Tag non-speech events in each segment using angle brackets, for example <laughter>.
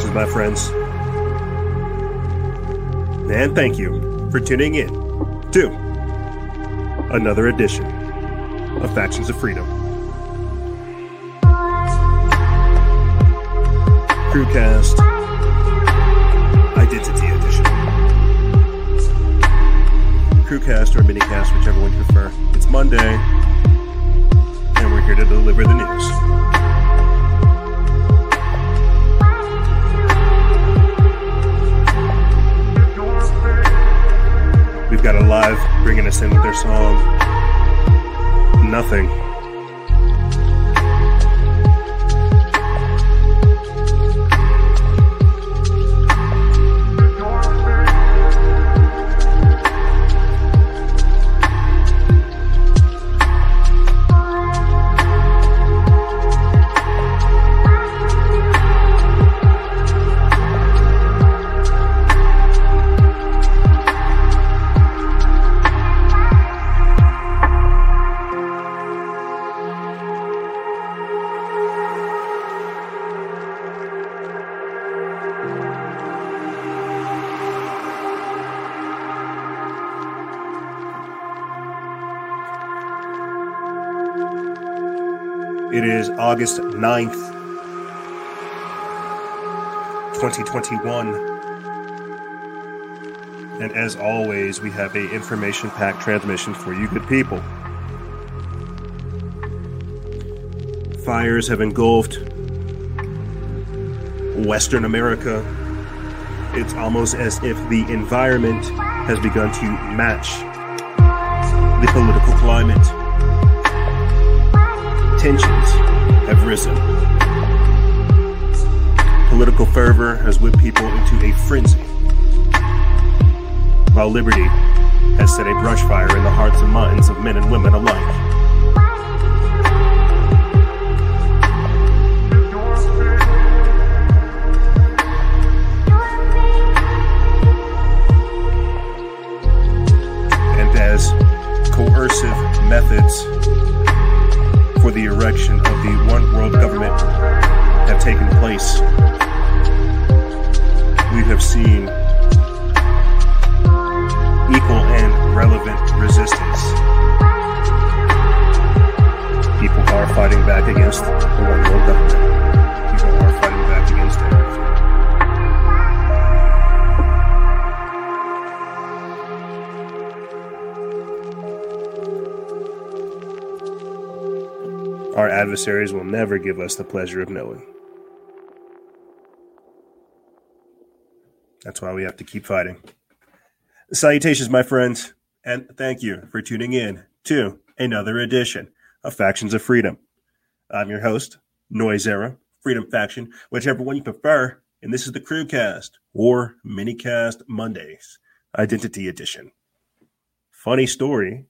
Salutations, my friends. And thank you for tuning in to another edition of Factions of Freedom. Crewcast Identity Edition. Crewcast or minicast, whichever one you prefer. It's Monday, and we're here to deliver the news. We've got a live bringing us in with their song Nothing. August 9th, 2021. And as always, we have a information packed transmission for you good people. Fires have engulfed Western America. It's almost as if the environment has begun to match the political climate tensions Political fervor has whipped people into a frenzy, while liberty has set a brush fire in the hearts and minds of men and women alike. Erection of the one world government have taken place. We have seen equal and relevant resistance. People are fighting back against the one adversaries will never give us the pleasure of knowing. That's why we have to keep fighting. Salutations, my friends, and thank you for tuning in to another edition of Factions of Freedom. I'm your host, Noise Era, Freedom Faction, whichever one you prefer, and this is the Crewcast or Minicast Mondays, Identity Edition. Funny story,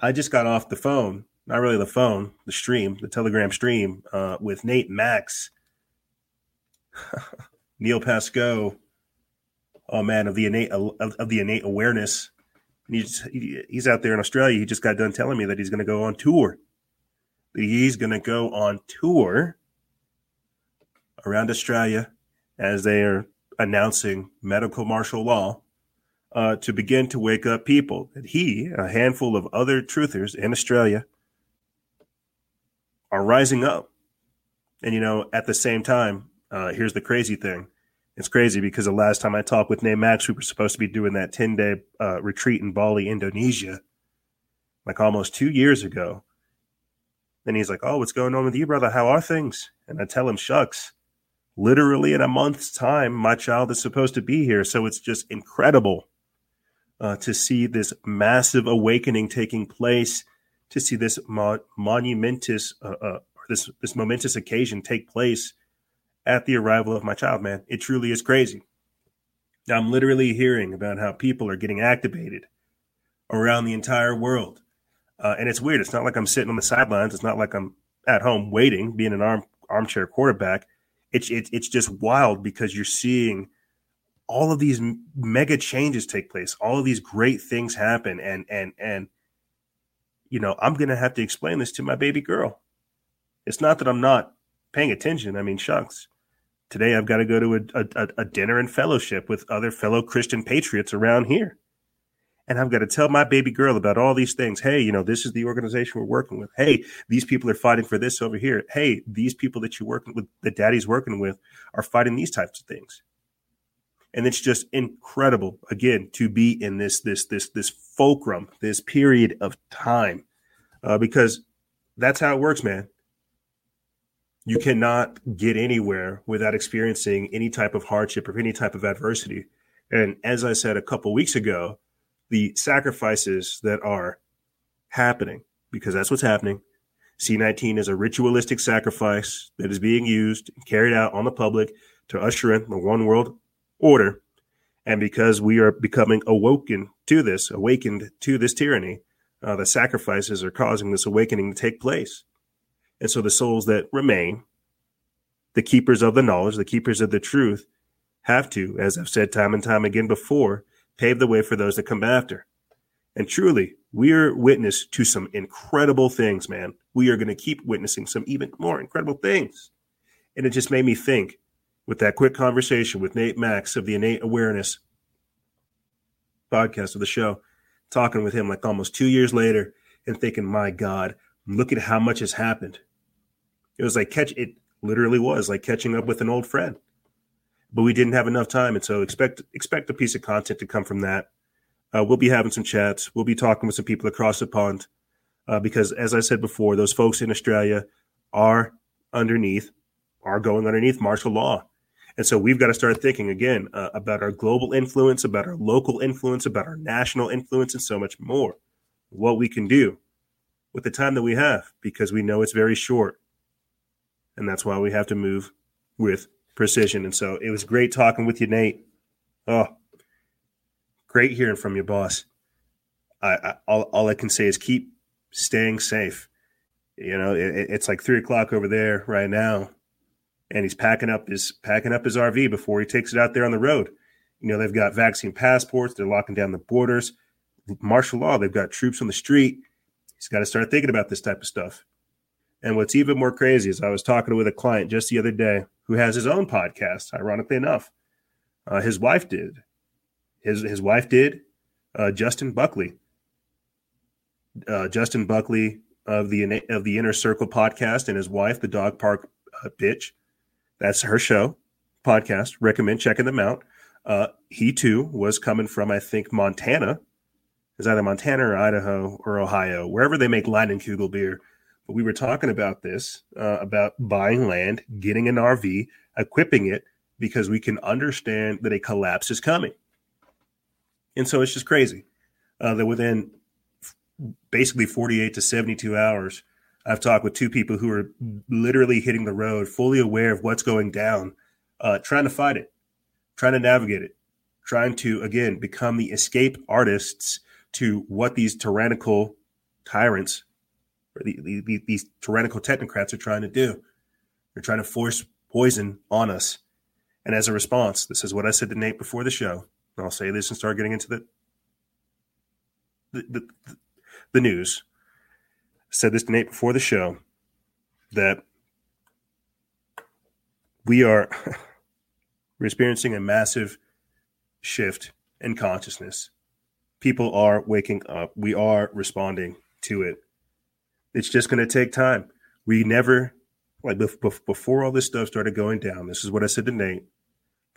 I just got off the phone not really the phone, the stream, the Telegram stream uh, with Nate Max, <laughs> Neil Pascoe, oh man, of the innate of, of the innate awareness. He's he's out there in Australia. He just got done telling me that he's going to go on tour. He's going to go on tour around Australia as they are announcing medical martial law uh, to begin to wake up people. That he, a handful of other truthers in Australia, are rising up. And, you know, at the same time, uh, here's the crazy thing. It's crazy because the last time I talked with Nate Max, we were supposed to be doing that 10 day uh, retreat in Bali, Indonesia, like almost two years ago. And he's like, Oh, what's going on with you, brother? How are things? And I tell him, Shucks, literally in a month's time, my child is supposed to be here. So it's just incredible uh, to see this massive awakening taking place to see this mo- monumentous, uh, uh, this this momentous occasion take place at the arrival of my child. Man, it truly is crazy. I'm literally hearing about how people are getting activated around the entire world, uh, and it's weird. It's not like I'm sitting on the sidelines. It's not like I'm at home waiting, being an arm armchair quarterback. It's it's it's just wild because you're seeing all of these mega changes take place, all of these great things happen, and and and you know, I'm going to have to explain this to my baby girl. It's not that I'm not paying attention. I mean, shucks, today I've got to go to a, a, a dinner and fellowship with other fellow Christian patriots around here. And I've got to tell my baby girl about all these things. Hey, you know, this is the organization we're working with. Hey, these people are fighting for this over here. Hey, these people that you're working with, that daddy's working with, are fighting these types of things. And it's just incredible, again, to be in this this this this fulcrum, this period of time, uh, because that's how it works, man. You cannot get anywhere without experiencing any type of hardship or any type of adversity. And as I said a couple weeks ago, the sacrifices that are happening, because that's what's happening. C19 is a ritualistic sacrifice that is being used carried out on the public to usher in the one world order. And because we are becoming awoken to this, awakened to this tyranny, uh, the sacrifices are causing this awakening to take place. And so the souls that remain, the keepers of the knowledge, the keepers of the truth, have to, as I've said time and time again before, pave the way for those that come after. And truly, we are witness to some incredible things, man. We are going to keep witnessing some even more incredible things. And it just made me think with that quick conversation with Nate Max of the Innate Awareness podcast of the show, talking with him like almost two years later and thinking, my God, look at how much has happened. It was like catch it literally was like catching up with an old friend. But we didn't have enough time, and so expect expect a piece of content to come from that. Uh, we'll be having some chats. We'll be talking with some people across the pond uh, because, as I said before, those folks in Australia are underneath, are going underneath martial law. And so we've got to start thinking again uh, about our global influence, about our local influence, about our national influence, and so much more. What we can do with the time that we have, because we know it's very short. And that's why we have to move with precision. And so it was great talking with you, Nate. Oh, great hearing from you, boss. I, I all, all I can say is keep staying safe. You know, it, it's like three o'clock over there right now and he's packing up his packing up his RV before he takes it out there on the road. You know, they've got vaccine passports, they're locking down the borders, martial law, they've got troops on the street. He's got to start thinking about this type of stuff. And what's even more crazy is I was talking with a client just the other day who has his own podcast, ironically enough. Uh, his wife did. His his wife did. Uh, Justin Buckley. Uh, Justin Buckley of the of the Inner Circle podcast and his wife, the Dog Park uh, Bitch, that's her show, podcast. Recommend checking them out. Uh, he too was coming from, I think, Montana. Is either Montana or Idaho or Ohio, wherever they make Leinenkugel beer. But we were talking about this, uh, about buying land, getting an RV, equipping it, because we can understand that a collapse is coming. And so it's just crazy uh, that within basically 48 to 72 hours, I've talked with two people who are literally hitting the road, fully aware of what's going down, uh, trying to fight it, trying to navigate it, trying to, again, become the escape artists to what these tyrannical tyrants or the, the, these tyrannical technocrats are trying to do. They're trying to force poison on us. And as a response, this is what I said to Nate before the show. I'll say this and start getting into the the, the, the news said this to Nate before the show that we are <laughs> we're experiencing a massive shift in consciousness. People are waking up. We are responding to it. It's just going to take time. We never, like before all this stuff started going down, this is what I said to Nate.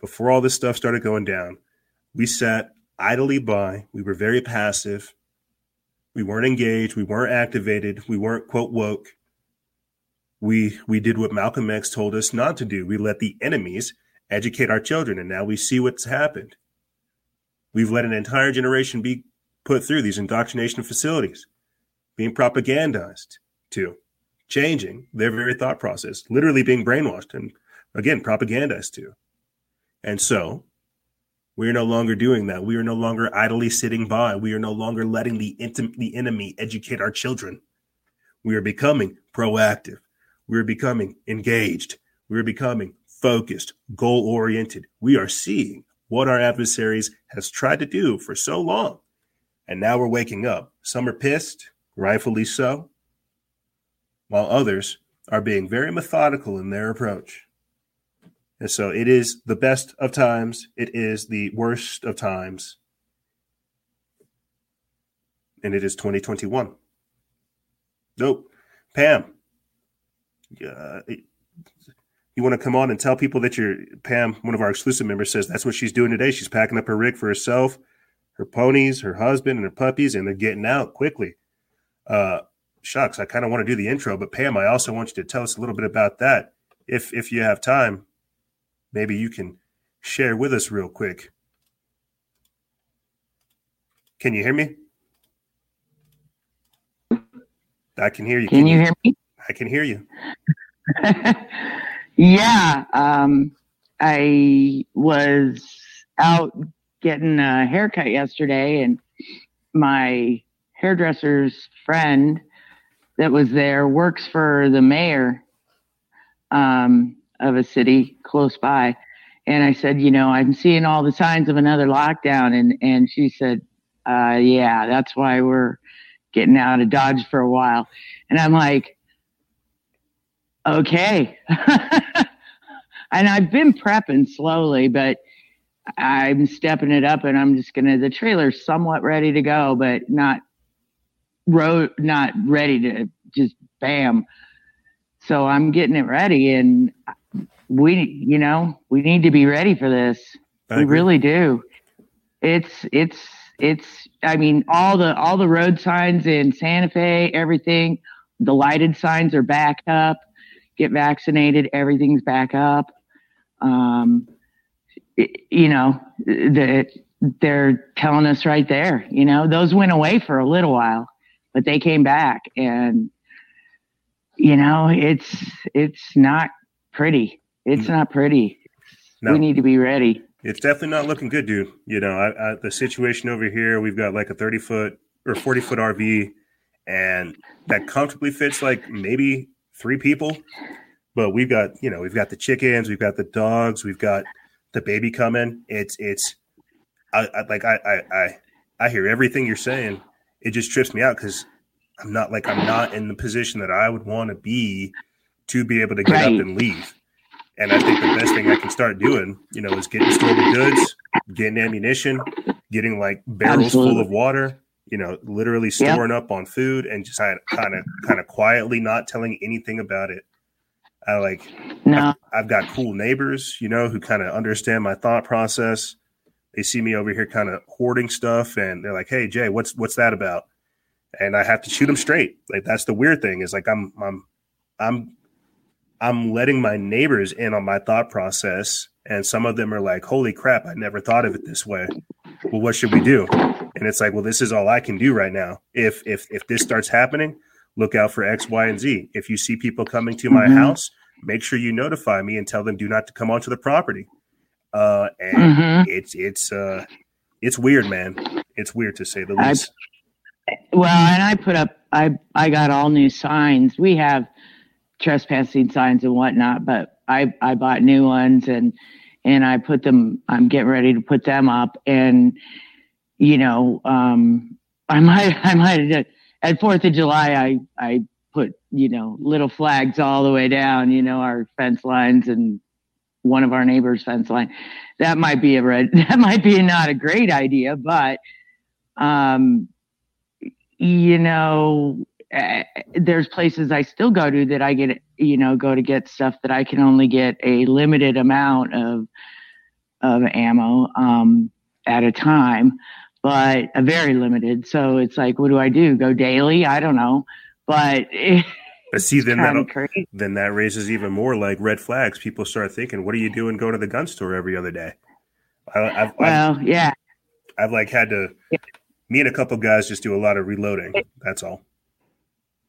Before all this stuff started going down, we sat idly by. We were very passive. We weren't engaged. We weren't activated. We weren't quote woke. We we did what Malcolm X told us not to do. We let the enemies educate our children, and now we see what's happened. We've let an entire generation be put through these indoctrination facilities, being propagandized to, changing their very thought process, literally being brainwashed and again propagandized to. And so we are no longer doing that. We are no longer idly sitting by. We are no longer letting the, intim- the enemy educate our children. We are becoming proactive. We are becoming engaged. We are becoming focused, goal oriented. We are seeing what our adversaries has tried to do for so long. And now we're waking up. Some are pissed, rightfully so, while others are being very methodical in their approach. And so it is the best of times. It is the worst of times. And it is 2021. Nope. Pam, uh, you want to come on and tell people that you're Pam, one of our exclusive members, says that's what she's doing today. She's packing up her rig for herself, her ponies, her husband, and her puppies, and they're getting out quickly. Uh, shucks, I kind of want to do the intro, but Pam, I also want you to tell us a little bit about that, if if you have time maybe you can share with us real quick. Can you hear me? I can hear you. Can, can you, you hear me? I can hear you. <laughs> yeah. Um, I was out getting a haircut yesterday, and my hairdresser's friend that was there works for the mayor. Um, of a city close by. And I said, you know, I'm seeing all the signs of another lockdown. And, and she said, uh, yeah, that's why we're getting out of Dodge for a while. And I'm like, okay. <laughs> and I've been prepping slowly, but I'm stepping it up and I'm just going to, the trailer's somewhat ready to go, but not road, not ready to just bam. So I'm getting it ready and we you know we need to be ready for this. We really do. It's it's it's i mean all the all the road signs in santa fe everything the lighted signs are back up. Get vaccinated everything's back up. Um you know the, they're telling us right there you know those went away for a little while but they came back and you know it's it's not pretty it's not pretty. No. We need to be ready. It's definitely not looking good, dude. You know, I, I, the situation over here, we've got like a 30 foot or 40 foot RV, and that comfortably fits like maybe three people. But we've got, you know, we've got the chickens, we've got the dogs, we've got the baby coming. It's, it's, I, I like, I, I, I, I hear everything you're saying. It just trips me out because I'm not like I'm not in the position that I would want to be to be able to get right. up and leave. And I think the best thing I can start doing, you know, is getting stored goods, getting ammunition, getting like barrels Absolutely. full of water, you know, literally storing yep. up on food and just kind of kind of quietly not telling anything about it. I like no. I've, I've got cool neighbors, you know, who kind of understand my thought process. They see me over here kind of hoarding stuff and they're like, "Hey, Jay, what's what's that about?" And I have to shoot them straight. Like that's the weird thing is like I'm I'm I'm I'm letting my neighbors in on my thought process. And some of them are like, holy crap, I never thought of it this way. Well, what should we do? And it's like, well, this is all I can do right now. If if if this starts happening, look out for X, Y, and Z. If you see people coming to my mm-hmm. house, make sure you notify me and tell them do not to come onto the property. Uh, and mm-hmm. it's it's uh it's weird, man. It's weird to say the least. I, well, and I put up I I got all new signs. We have trespassing signs and whatnot, but I, I bought new ones and, and I put them, I'm getting ready to put them up. And, you know, um, I might, <laughs> I might have, at 4th of July, I, I put, you know, little flags all the way down, you know, our fence lines and one of our neighbors' fence line. That might be a red, <laughs> that might be not a great idea, but, um, you know, uh, there's places I still go to that I get, you know, go to get stuff that I can only get a limited amount of of ammo um, at a time, but a very limited. So it's like, what do I do? Go daily? I don't know, but. It, <laughs> but see, then that then that raises even more like red flags. People start thinking, "What are you doing? Going to the gun store every other day?" I, I've, well, I've, yeah, I've like had to. Yeah. Me and a couple guys just do a lot of reloading. That's all.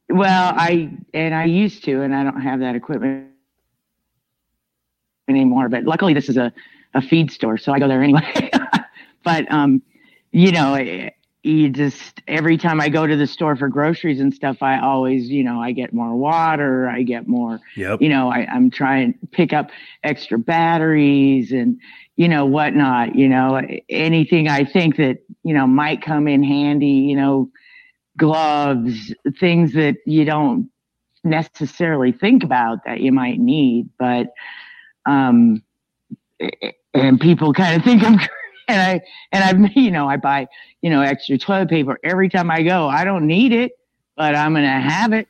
Well, I and I used to, and I don't have that equipment anymore. But luckily, this is a a feed store, so I go there anyway. <laughs> but um, you know, eh, eh, you just every time I go to the store for groceries and stuff, I always, you know, I get more water, I get more, yep. you know, I, I'm trying to pick up extra batteries and you know whatnot. You know, eh, anything I think that you know might come in handy. You know gloves, things that you don't necessarily think about that you might need. But, um, and people kind of think I'm <laughs> and I and I've you know I buy you know extra toilet paper every time I go. I don't need it, but I'm gonna have it.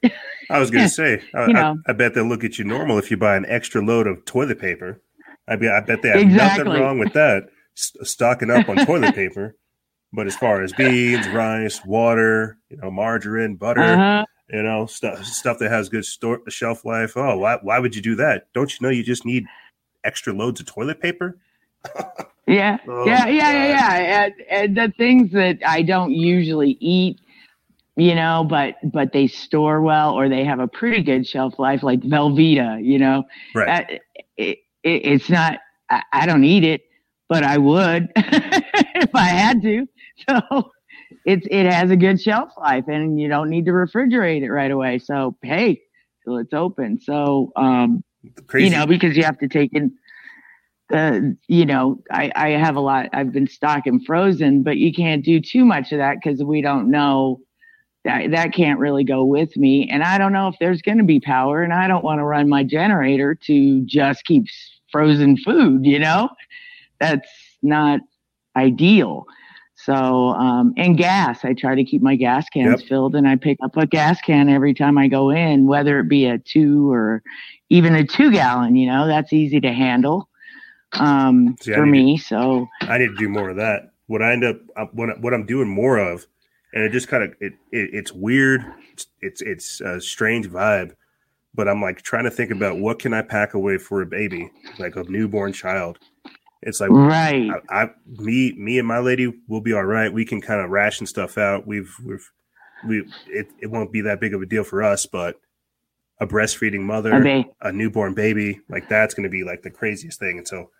I was gonna <laughs> say, I, you know, I, I, bet they'll look at you normal if you buy an extra load of toilet paper. I, be, I bet they have exactly. nothing wrong with that. St- stocking up on toilet <laughs> paper, but as far as beans, rice, water, you know, margarine, butter, uh-huh. you know, stuff stuff that has good store, shelf life. Oh, why why would you do that? Don't you know you just need extra loads of toilet paper? <laughs> yeah, oh, yeah, yeah, yeah, yeah, and, and the things that I don't usually eat you know, but but they store well or they have a pretty good shelf life, like Velveeta, you know. Right. it, it, it's not. I, I, don't eat it, but I would <laughs> if I had to. <laughs> So it's it has a good shelf life, and you don't need to refrigerate it right away. So hey, till it's open. So um, Crazy. you know, because you have to take in. Uh, you know, I, I have a lot. I've been stocking frozen, but you can't do too much of that because we don't know that that can't really go with me and i don't know if there's going to be power and i don't want to run my generator to just keep frozen food you know that's not ideal so um, and gas i try to keep my gas cans yep. filled and i pick up a gas can every time i go in whether it be a two or even a two gallon you know that's easy to handle um, See, for me to, so i need to do more of that what i end up uh, what, what i'm doing more of and it just kind of it, it, it's weird. It's, it's it's a strange vibe, but I'm like trying to think about what can I pack away for a baby, like a newborn child. It's like right. I, I me me and my lady will be all right. We can kind of ration stuff out. We've we've we it, it won't be that big of a deal for us, but a breastfeeding mother, okay. a newborn baby, like that's going to be like the craziest thing. And so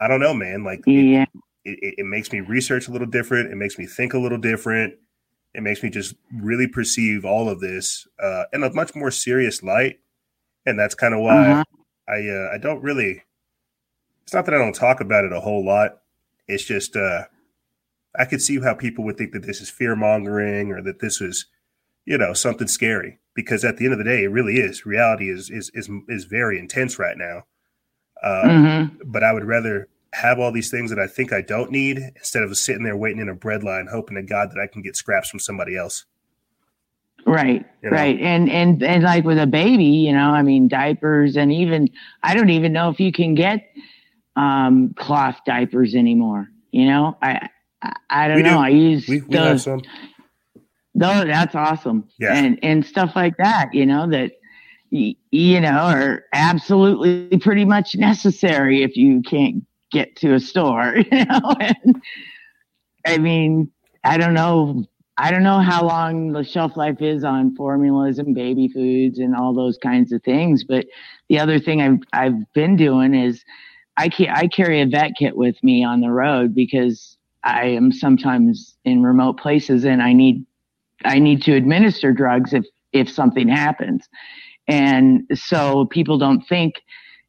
I don't know, man. Like yeah. It, it, it makes me research a little different. It makes me think a little different it makes me just really perceive all of this uh, in a much more serious light, and that's kind of why uh-huh. I uh, I don't really. It's not that I don't talk about it a whole lot. It's just uh, I could see how people would think that this is fear mongering or that this is, you know, something scary. Because at the end of the day, it really is. Reality is is is is very intense right now. Uh, mm-hmm. But I would rather have all these things that I think I don't need instead of sitting there waiting in a bread line, hoping to God that I can get scraps from somebody else. Right, you know? right, and and and like with a baby, you know, I mean, diapers, and even I don't even know if you can get um, cloth diapers anymore. You know, I I, I don't we know. Do. I use we, we have some. No, that's awesome. Yeah, and and stuff like that. You know that you know are absolutely pretty much necessary if you can't get to a store, <laughs> you know. And, I mean, I don't know. I don't know how long the shelf life is on formulas and baby foods and all those kinds of things. But the other thing I've I've been doing is I can I carry a vet kit with me on the road because I am sometimes in remote places and I need I need to administer drugs if if something happens. And so people don't think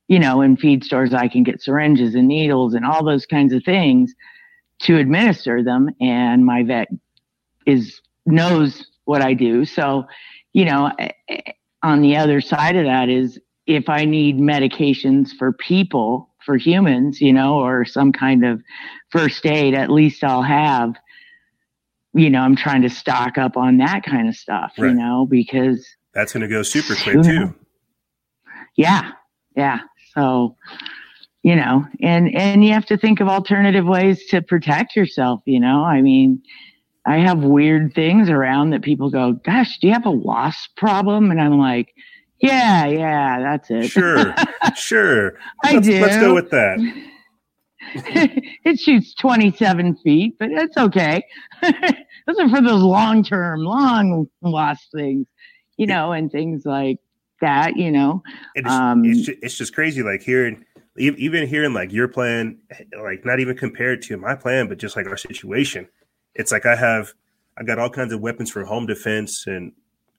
you know, in feed stores, I can get syringes and needles and all those kinds of things to administer them. And my vet is knows what I do. So, you know, on the other side of that is if I need medications for people, for humans, you know, or some kind of first aid, at least I'll have, you know, I'm trying to stock up on that kind of stuff, right. you know, because that's going to go super quick too. Yeah. Yeah. So, you know, and and you have to think of alternative ways to protect yourself, you know? I mean, I have weird things around that people go, "Gosh, do you have a wasp problem?" And I'm like, "Yeah, yeah, that's it." Sure. <laughs> sure. I let's, do. Let's go with that. <laughs> it shoots 27 feet, but it's okay. <laughs> those are for those long term, long wasp things, you know, and things like that, you know. It's, um, it's, just, it's just crazy, like hearing, even hearing like your plan, like not even compared to my plan, but just like our situation. It's like I have, I got all kinds of weapons for home defense and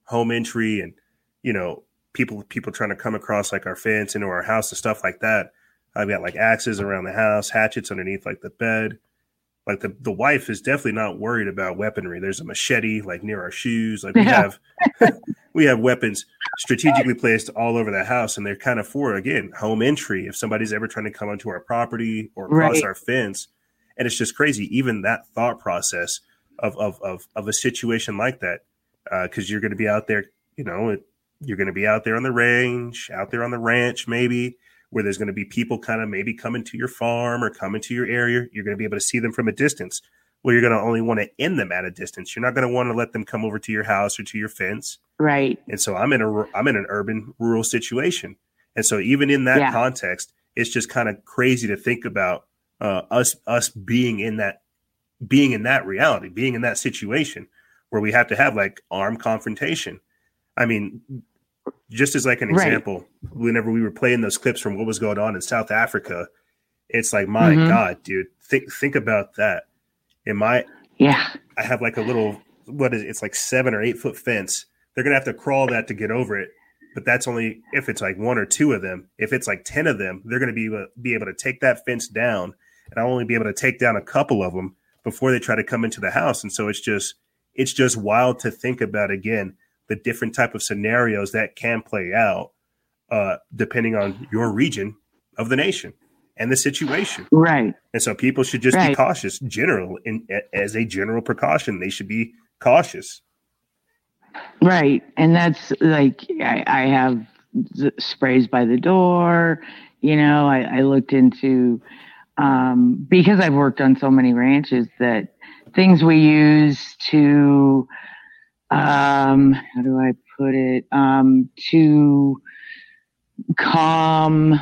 home entry, and you know, people people trying to come across like our fence into our house and stuff like that. I've got like axes around the house, hatchets underneath like the bed. Like the, the wife is definitely not worried about weaponry. There's a machete like near our shoes. Like we have <laughs> we have weapons. strategically placed all over the house, and they're kind of for again home entry. If somebody's ever trying to come onto our property or cross Right. our fence, and it's just crazy. Even that thought process of of of, of a situation like that, uh, because you're going to be out there, you know, it, you're going to be out there on the range, out there on the ranch, maybe where there's going to be people kind of maybe coming to your farm or coming to your area. You're going to be able to see them from a distance. Well, you're going to only want to end them at a distance. You're not going to want to let them come over to your house or to your fence. Right. And so I'm in a I'm in an urban rural situation. And so even in that Yeah. context, it's just kind of crazy to think about uh, us us being in that being in that reality, being in that situation where we have to have like armed confrontation. I mean, just as like an Right. example, whenever we were playing those clips from what was going on in South Africa, it's like, my Mhm. God, dude, think think about that. In my Yeah. I have like a little what is it? it's like seven or eight foot fence. They're gonna have to crawl that to get over it. But that's only if it's like one or two of them. If it's like ten of them, they're gonna be able, be able to take that fence down, and I'll only be able to take down a couple of them before they try to come into the house. And so it's just it's just wild to think about again the different type of scenarios that can play out uh, depending on your region of the nation and the situation. Right. And so people should just be cautious. General, in, as a general precaution, they should be cautious. Right. And that's like, I, I have sprays by the door. You know, I, I looked into, um, because I've worked on so many ranches that things we use to, um, how do I put it? Um, to calm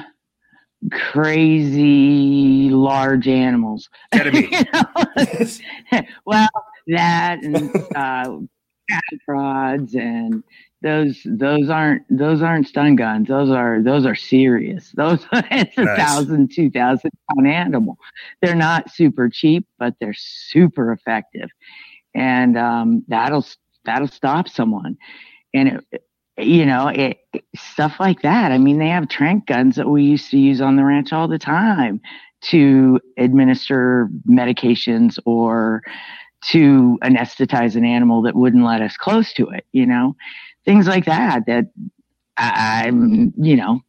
crazy large animals. Ketamine. <laughs> You know? <laughs> well, that and uh, prods and those those aren't those aren't stun guns. Those are those are serious. Those <laughs> it's a Nice. thousand two thousand pound animal. They're not super cheap, but they're super effective, and um, that'll that'll stop someone. And it, you know, it, stuff like that. I mean, they have trank guns that we used to use on the ranch all the time to administer medications or to anesthetize an animal that wouldn't let us close to it, you know, things like that. That I'm, you know,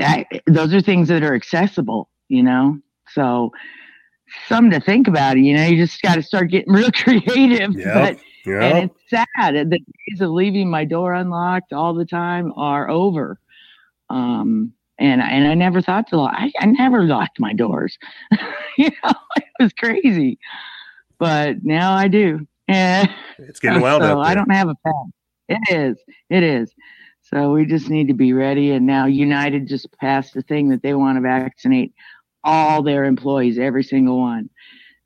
I, those are things that are accessible, you know, so something to think about. You know, you just got to start getting real <laughs> creative. Yeah. But Yeah. and it's sad. The days of leaving my door unlocked all the time are over. Um, and and I never thought to lock. I, I never locked my doors. <laughs> you know, it was crazy. But now I do. And it's getting wild <laughs> so out there. I don't have a pet. It is. It is. So we just need to be ready. And now United just passed a thing that they want to vaccinate all their employees, every single one.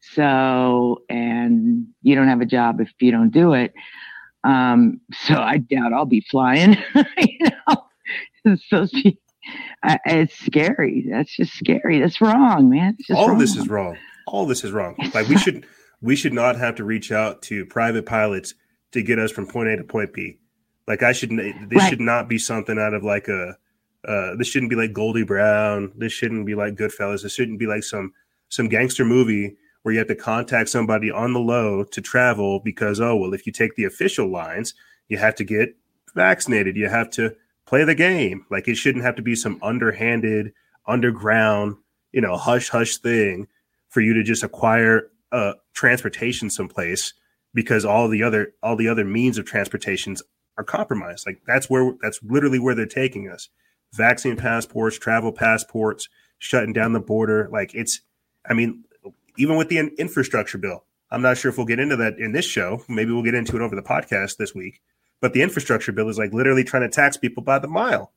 So, and you don't have a job if you don't do it. Um, so I doubt I'll be flying. <laughs> you know. <laughs> I, it's scary. That's just scary. That's wrong, man. It's just All wrong. this is wrong. All this is wrong. Like we should we should not have to reach out to private pilots to get us from point A to point B. Like I should this Right. should not be something out of like a uh, this shouldn't be like Goldie Brown. This shouldn't be like Goodfellas. This shouldn't be like some some gangster movie where you have to contact somebody on the low to travel because oh well if you take the official lines you have to get vaccinated you have to play the game like it shouldn't have to be some underhanded underground you know hush hush thing for you to just acquire uh transportation someplace because all the other all the other means of transportations are compromised like that's where that's literally where they're taking us vaccine passports travel passports shutting down the border. Like it's i mean even with the infrastructure bill i'm not sure if we'll get into that in this show. Maybe we'll get into it over the podcast this week. But the infrastructure bill is like literally trying to tax people by the mile.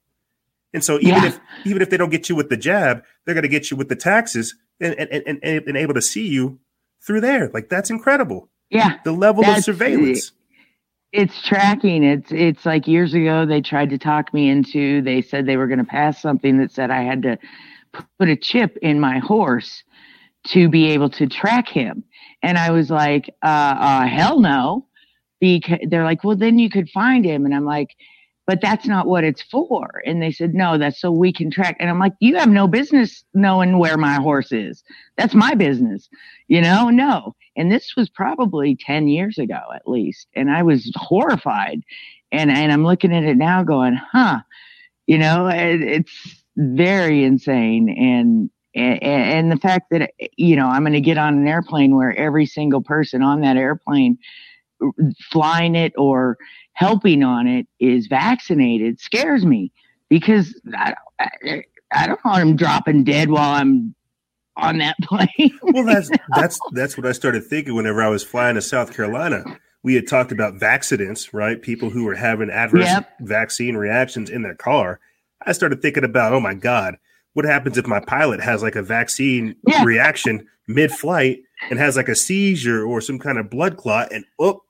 And so even Yeah. if even if they don't get you with the jab they're going to get you with the taxes and and, and, and and able to see you through there. Like that's incredible. Yeah. the level of surveillance It's tracking. It's it's like years ago they tried to talk me into. They said they were going to pass something that said I had to put a chip in my horse to be able to track him, and I was like, uh, uh hell no. Because they're like, well, then you could find him, and I'm like, but that's not what it's for. And they said, no, that's so we can track. And I'm like, you have no business knowing where my horse is. That's my business, you know? No. And this was probably 10 years ago at least. And I was horrified. and and I'm looking at it now, going, huh, you know, it, it's very insane, and, and and the fact that you know I'm going to get on an airplane where every single person on that airplane flying it or helping on it is vaccinated scares me because I, I, I don't want them dropping dead while I'm on that <laughs> plane. well, that's <laughs> that's that's what I started thinking whenever I was flying to South Carolina. We had talked about vaccines, right? People who were having adverse yep. vaccine reactions in their car. I started thinking about, oh my god, what happens if my pilot has like a vaccine yeah. reaction mid-flight and has like a seizure or some kind of blood clot, and oh,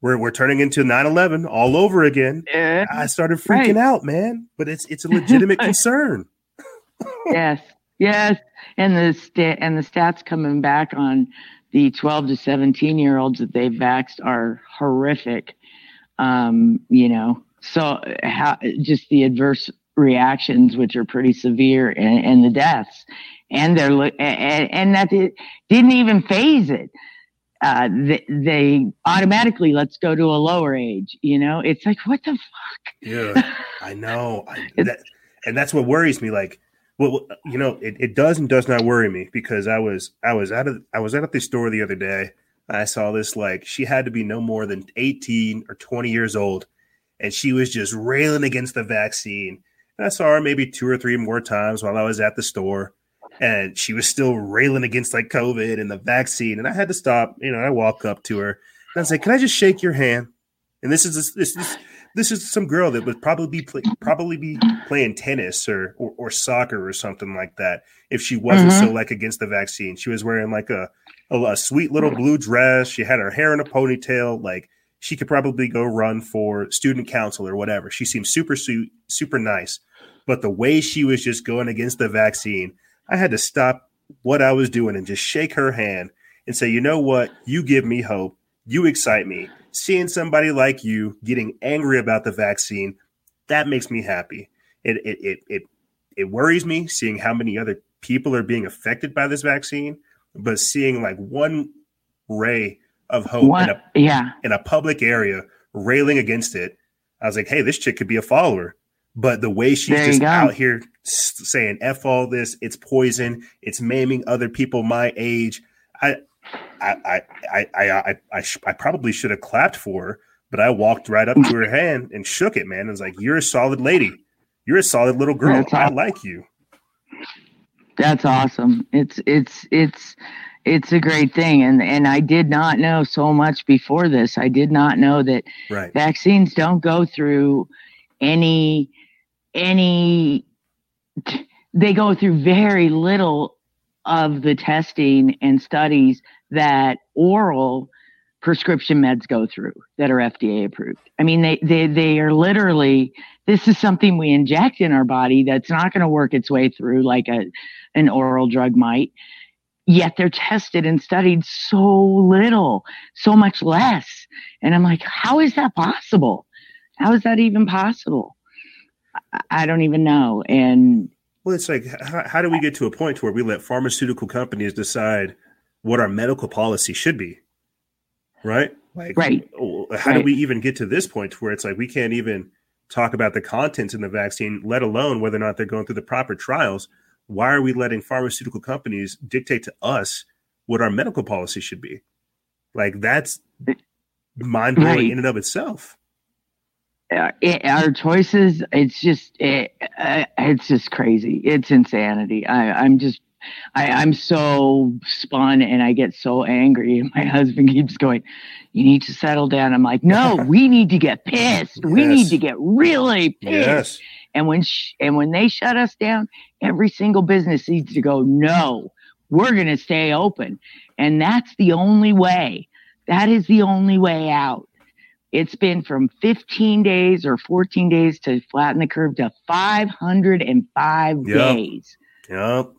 we're we're turning into 9-11 all over again. Uh, I started freaking right. out, man. But it's it's a <laughs> legitimate concern. yes, yes, and the sta- and the stats coming back on the 12 to 17 year olds that they've vaxed are horrific. Um, you know, so how, just the adverse reactions, which are pretty severe, and, and the deaths, and they're and, and that it didn't even phase it. Uh, they, they, automatically let's go to a lower age. You know, it's like what the fuck. Yeah, <laughs> I know. I, that, and that's what worries me. Like well, uh, you know, it, it does and does not worry me because I was I was out of I was out at the store the other day. I saw this like she had to be no more than 18 or 20 years old, and she was just railing against the vaccine. And I saw her maybe two or three more times while I was at the store, and she was still railing against like COVID and the vaccine. And I had to stop. You know, I walk up to her and I like, "Can I just shake your hand?" And this is this, this, this this is some girl that would probably be play, probably be playing tennis or, or, or soccer or something like that if she wasn't mm-hmm. so like against the vaccine. She was wearing like a, a, a sweet little blue dress. She had her hair in a ponytail. Like she could probably go run for student council or whatever. She seemed super super nice. But the way she was just going against the vaccine, I had to stop what I was doing and just shake her hand and say, you know what? You give me hope. You excite me seeing somebody like you getting angry about the vaccine, that makes me happy. It it it it, it worries me seeing how many other people are being affected by this vaccine, but seeing like one ray of hope what? in a yeah in a public area railing against it, I was like, hey, this chick could be a follower. But the way she's just out here saying "f all this," it's poison, it's maiming other people my age. I I I I I I, I probably should have clapped for her, but I walked right up to her hand and shook it, man. I was like, "You're a solid lady. You're a solid little girl. That's I like you." That's awesome. It's it's it's it's a great thing, and and I did not know so much before this. I did not know that right. vaccines don't go through any any. They go through very little of the testing and studies that oral prescription meds go through that are FDA approved. I mean, they, they, they are literally, this is something we inject in our body that's not going to work its way through like a, an oral drug might. Yet they're tested and studied so little, so much less. And I'm like, how is that possible? How is that even possible? I don't even know. And well, it's like, how, how do we get to a point where we let pharmaceutical companies decide what our medical policy should be, right? Like, right. How right. do we even get to this point where it's like we can't even talk about the contents in the vaccine, let alone whether or not they're going through the proper trials? Why are we letting pharmaceutical companies dictate to us what our medical policy should be? Like that's mind blowing right. in and of itself. Uh, it, our choices, it's just, it, uh, it's just crazy. It's insanity. I, I'm just I, am so spun and I get so angry. And my husband keeps going, You need to settle down. I'm like, No, <laughs> we need to get pissed. Yes. We need to get really pissed. Yes. And when sh- and when they shut us down, every single business needs to go, No, we're going to stay open. And that's the only way. That is the only way out. It's been from 15 days or 14 days to flatten the curve to 505 yep. days. Yep.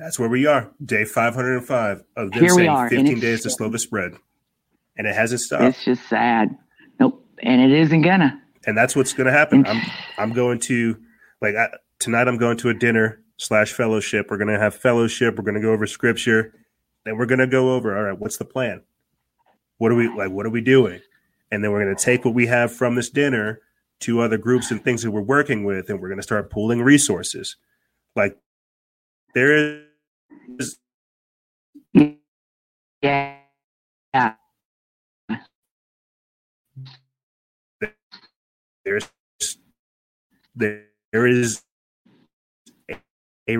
That's where we are. Day 505 of them Here saying are, 15 days to slow the spread. And it hasn't stopped. It's just sad. Nope. And it isn't gonna. And that's what's gonna happen. I'm I'm going to like I, tonight I'm going to a dinner slash fellowship. We're gonna have fellowship. We're gonna go over scripture. Then we're gonna go over, all right, what's the plan? What are we like what are we doing? and then we're going to take what we have from this dinner to other groups and things that we're working with, and we're going to start pooling resources. Like there is, yeah, there's there is a, a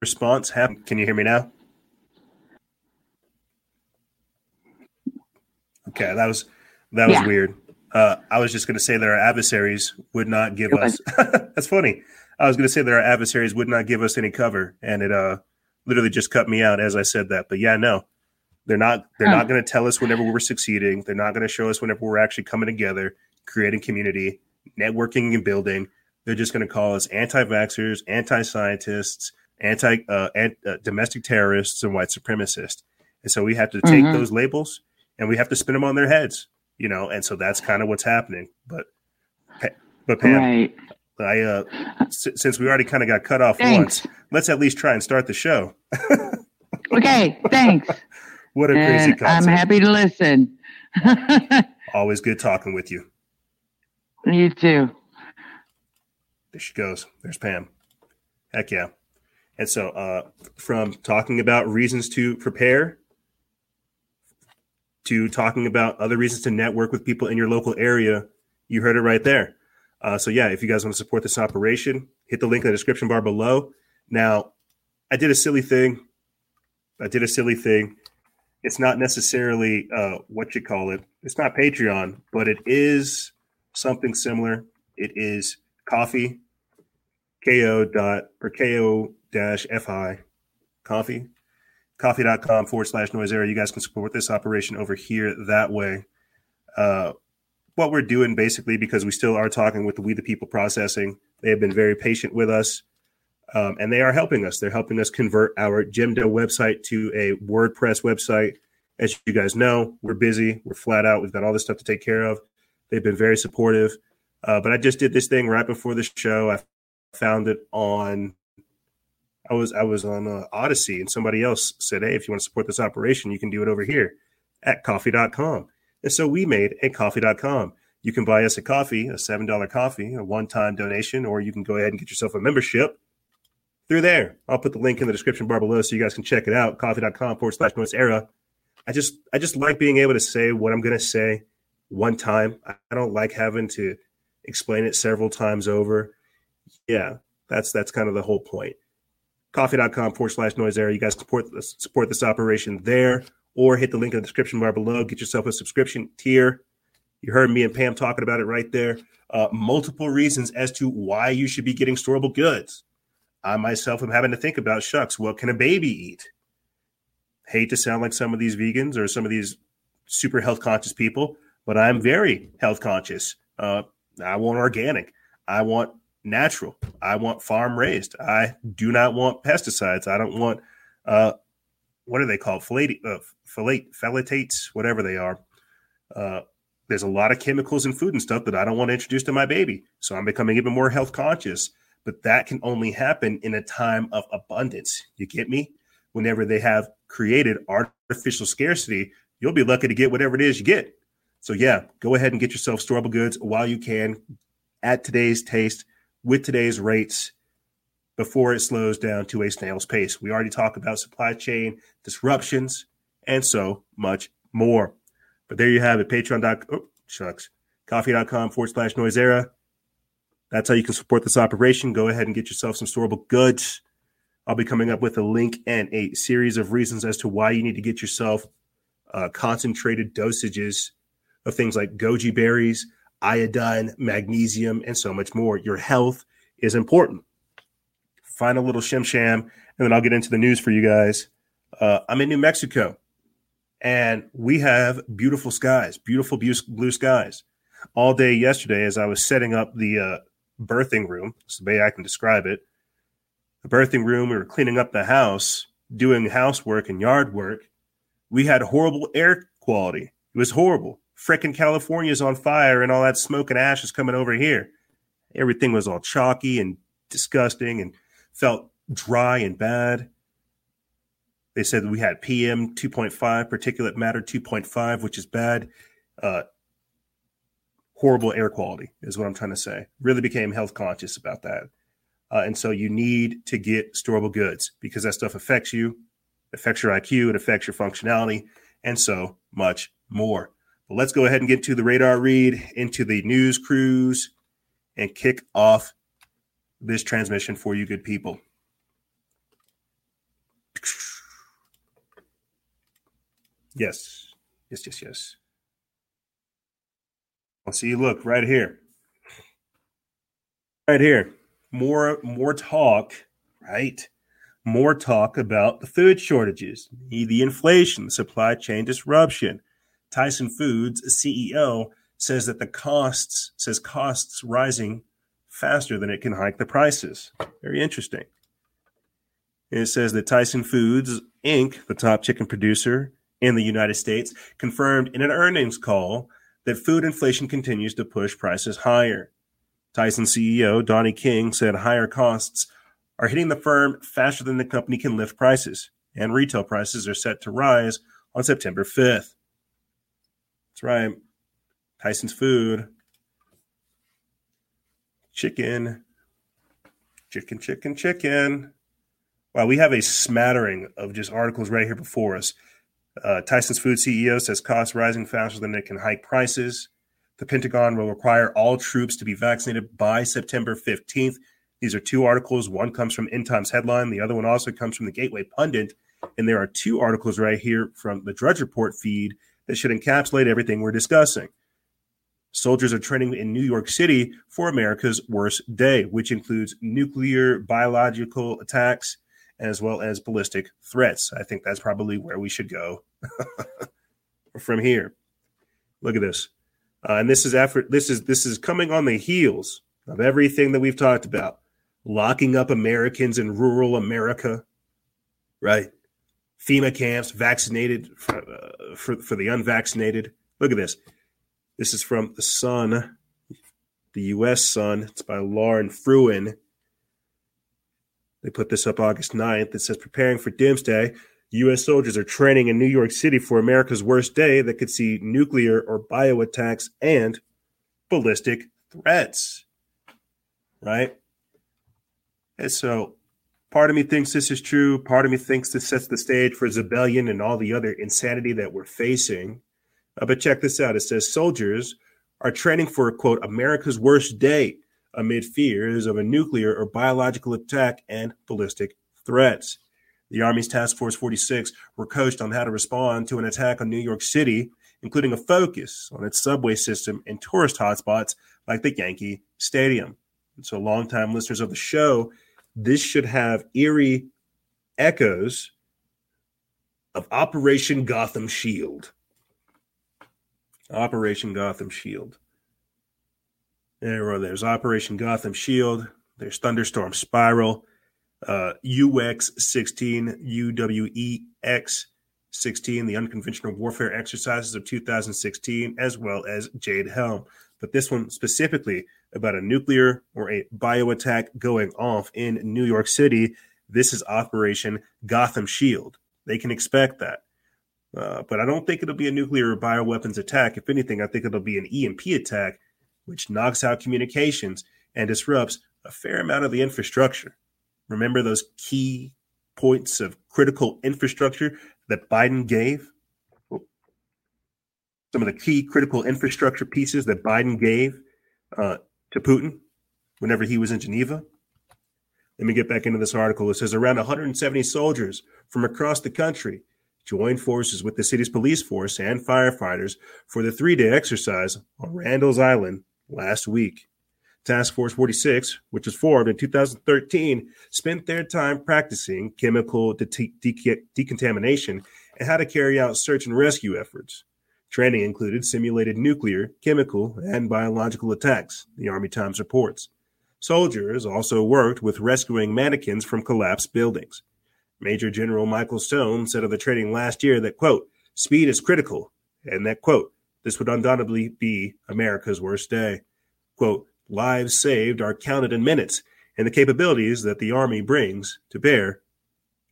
response. Can you hear me now? Okay, that was that was yeah. weird. Uh, I was just going to say that our adversaries would not give us. <laughs> that's funny. I was going to say that our adversaries would not give us any cover, and it uh, literally just cut me out as I said that. But yeah, no, they're not. They're huh. not going to tell us whenever we're succeeding. They're not going to show us whenever we're actually coming together, creating community, networking, and building. They're just going to call us anti-vaxxers, anti-scientists, anti uh, uh, domestic terrorists, and white supremacists. And so we have to take mm-hmm. those labels and we have to spin them on their heads you know, and so that's kind of what's happening. But, but Pam, right. I uh, s- since we already kind of got cut off thanks. once, let's at least try and start the show. <laughs> okay, thanks. what a and crazy I'm happy to listen. <laughs> Always good talking with you. You too. There she goes. There's Pam. Heck yeah. And so, uh, from talking about reasons to prepare to talking about other reasons to network with people in your local area, you heard it right there. Uh, so yeah, if you guys want to support this operation, hit the link in the description bar below. Now, I did a silly thing. I did a silly thing. It's not necessarily uh, what you call it. It's not Patreon, but it is something similar. It is coffee, ko dot or ko dash fi, coffee ko-fi.com forward slash noise era. You guys can support this operation over here that way. Uh, what we're doing basically, because we still are talking with the We the People processing, they have been very patient with us. Um, and they are helping us. They're helping us convert our Gemdo website to a WordPress website. As you guys know, we're busy, we're flat out, we've got all this stuff to take care of. They've been very supportive. Uh, but I just did this thing right before the show. I found it on I was I was on uh, Odysee and somebody else said, "Hey, if you want to support this operation, you can do it over here at ko-fi.com." And so we made a ko-fi.com. You can buy us a coffee, a seven dollar coffee, a one time donation, or you can go ahead and get yourself a membership through there. I'll put the link in the description bar below so you guys can check it out. ko-fi.com forward slash noise era. I just I just like being able to say what I'm gonna say one time. I don't like having to explain it several times over. Yeah, that's that's kind of the whole point ko-fi.com forward slash noise era. You guys support this, support this operation there, or hit the link in the description bar below. Get yourself a subscription tier. You heard me and Pam talking about it right there. Uh, multiple reasons as to why you should be getting storable goods. I myself am having to think about shucks, what can a baby eat? Hate to sound like some of these vegans or some of these super health conscious people, but I'm very health conscious. Uh, I want organic. I want natural. I want farm raised. I do not want pesticides. I don't want uh, what are they called? Fillet, fillet, phthalates, whatever they are. Uh, there's a lot of chemicals in food and stuff that I don't want to introduce to my baby. So I'm becoming even more health conscious. But that can only happen in a time of abundance. You get me? Whenever they have created artificial scarcity, you'll be lucky to get whatever it is you get. So yeah, go ahead and get yourself storable goods while you can at today's taste with today's rates before it slows down to a snail's pace. We already talked about supply chain disruptions and so much more. But there you have it. Patreon.com, oh, shucks, ko-fi.com forward slash noise era. That's how you can support this operation. Go ahead and get yourself some storable goods. I'll be coming up with a link and a series of reasons as to why you need to get yourself uh, concentrated dosages of things like goji berries, iodine, magnesium, and so much more. Your health is important. Final little shim sham, and then I'll get into the news for you guys. Uh, I'm in New Mexico, and we have beautiful skies, beautiful blue skies. All day yesterday, as I was setting up the uh, birthing room, that's the way I can describe it. The birthing room, we were cleaning up the house, doing housework and yard work. We had horrible air quality. It was horrible frickin' California's on fire and all that smoke and ash is coming over here. Everything was all chalky and disgusting and felt dry and bad. They said we had PM 2.5, particulate matter 2.5, which is bad. Uh, horrible air quality, is what I'm trying to say. Really became health conscious about that. Uh, and so you need to get storable goods because that stuff affects you, affects your IQ, it affects your functionality, and so much more. But let's go ahead and get to the radar read, into the news cruise, and kick off this transmission for you good people. Yes, yes, yes, yes. I'll see look right here. Right here. More more talk, right? More talk about the food shortages, the inflation, the supply chain disruption. Tyson Foods CEO says that the costs says costs rising faster than it can hike the prices. Very interesting. It says that Tyson Foods Inc., the top chicken producer in the United States, confirmed in an earnings call that food inflation continues to push prices higher. Tyson CEO Donnie King said higher costs are hitting the firm faster than the company can lift prices, and retail prices are set to rise on September 5th. That's right. Tyson's Food. Chicken. Chicken, chicken, chicken. Wow, we have a smattering of just articles right here before us. Uh, Tyson's Food CEO says costs rising faster than it can hike prices. The Pentagon will require all troops to be vaccinated by September 15th. These are two articles. One comes from End Times Headline, the other one also comes from the Gateway Pundit. And there are two articles right here from the Drudge Report feed that should encapsulate everything we're discussing. Soldiers are training in New York City for America's worst day, which includes nuclear, biological attacks, as well as ballistic threats. I think that's probably where we should go <laughs> from here. Look at this, uh, and this is after this is this is coming on the heels of everything that we've talked about, locking up Americans in rural America, right? FEMA camps, vaccinated for, uh, for, for the unvaccinated. Look at this. This is from the Sun, the U.S. Sun. It's by Lauren Fruen. They put this up August 9th. It says, preparing for doomsday. U.S. soldiers are training in New York City for America's worst day that could see nuclear or bio attacks and ballistic threats. Right? And so part of me thinks this is true. Part of me thinks this sets the stage for Zebellion and all the other insanity that we're facing. Uh, but check this out. It says soldiers are training for, quote, America's worst day amid fears of a nuclear or biological attack and ballistic threats. The Army's Task Force 46 were coached on how to respond to an attack on New York City, including a focus on its subway system and tourist hotspots like the Yankee Stadium. And so, longtime listeners of the show, this should have eerie echoes of Operation Gotham Shield. Operation Gotham Shield. There, there's Operation Gotham Shield. There's Thunderstorm Spiral, uh, UX 16, UWEX 16, the unconventional warfare exercises of 2016, as well as Jade Helm. But this one specifically about a nuclear or a bio attack going off in New York City. This is Operation Gotham Shield. They can expect that. Uh, but I don't think it'll be a nuclear or bioweapons attack. If anything, I think it'll be an EMP attack which knocks out communications and disrupts a fair amount of the infrastructure. Remember those key points of critical infrastructure that Biden gave? Some of the key critical infrastructure pieces that Biden gave uh, to Putin whenever he was in Geneva. Let me get back into this article. It says around 170 soldiers from across the country joined forces with the city's police force and firefighters for the three day exercise on Randall's Island last week. Task Force 46, which was formed in 2013, spent their time practicing chemical de- de- decontamination and how to carry out search and rescue efforts. Training included simulated nuclear, chemical, and biological attacks, the Army Times reports. Soldiers also worked with rescuing mannequins from collapsed buildings. Major General Michael Stone said of the training last year that, quote, speed is critical, and that, quote, this would undoubtedly be America's worst day. Quote, lives saved are counted in minutes, and the capabilities that the Army brings to bear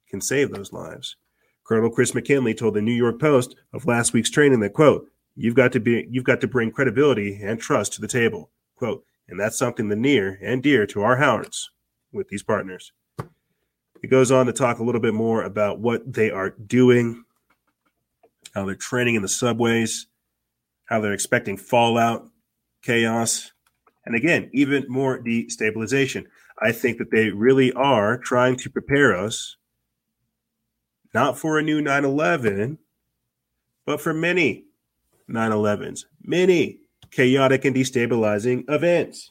can save those lives. Colonel Chris McKinley told the New York Post of last week's training that, quote, you've got to be you've got to bring credibility and trust to the table. Quote, and that's something the near and dear to our hearts with these partners. He goes on to talk a little bit more about what they are doing, how they're training in the subways, how they're expecting fallout, chaos, and again, even more destabilization. I think that they really are trying to prepare us not for a new 9 11, but for many 9 11s, many chaotic and destabilizing events.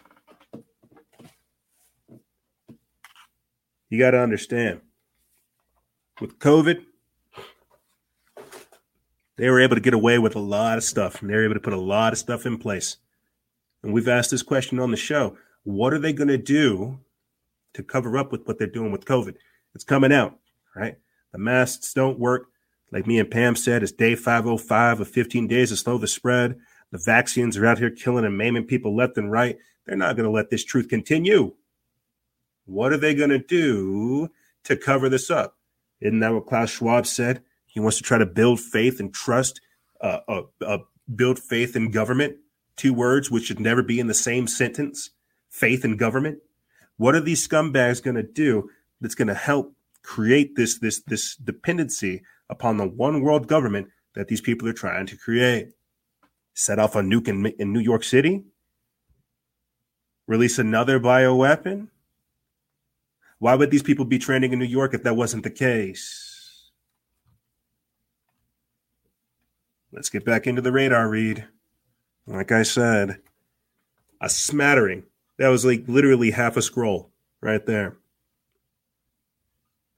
You got to understand with COVID, they were able to get away with a lot of stuff and they were able to put a lot of stuff in place. And we've asked this question on the show what are they going to do to cover up with what they're doing with COVID? It's coming out, right? The masks don't work. Like me and Pam said, it's day 505 of 15 days to slow the spread. The vaccines are out here killing and maiming people left and right. They're not going to let this truth continue. What are they going to do to cover this up? Isn't that what Klaus Schwab said? He wants to try to build faith and trust, uh, uh, uh, build faith in government. Two words which should never be in the same sentence faith and government. What are these scumbags going to do that's going to help create this, this, this dependency upon the one world government that these people are trying to create? Set off a nuke in, in New York City? Release another bioweapon? Why would these people be training in New York if that wasn't the case? Let's get back into the radar read. Like I said, a smattering. That was like literally half a scroll right there.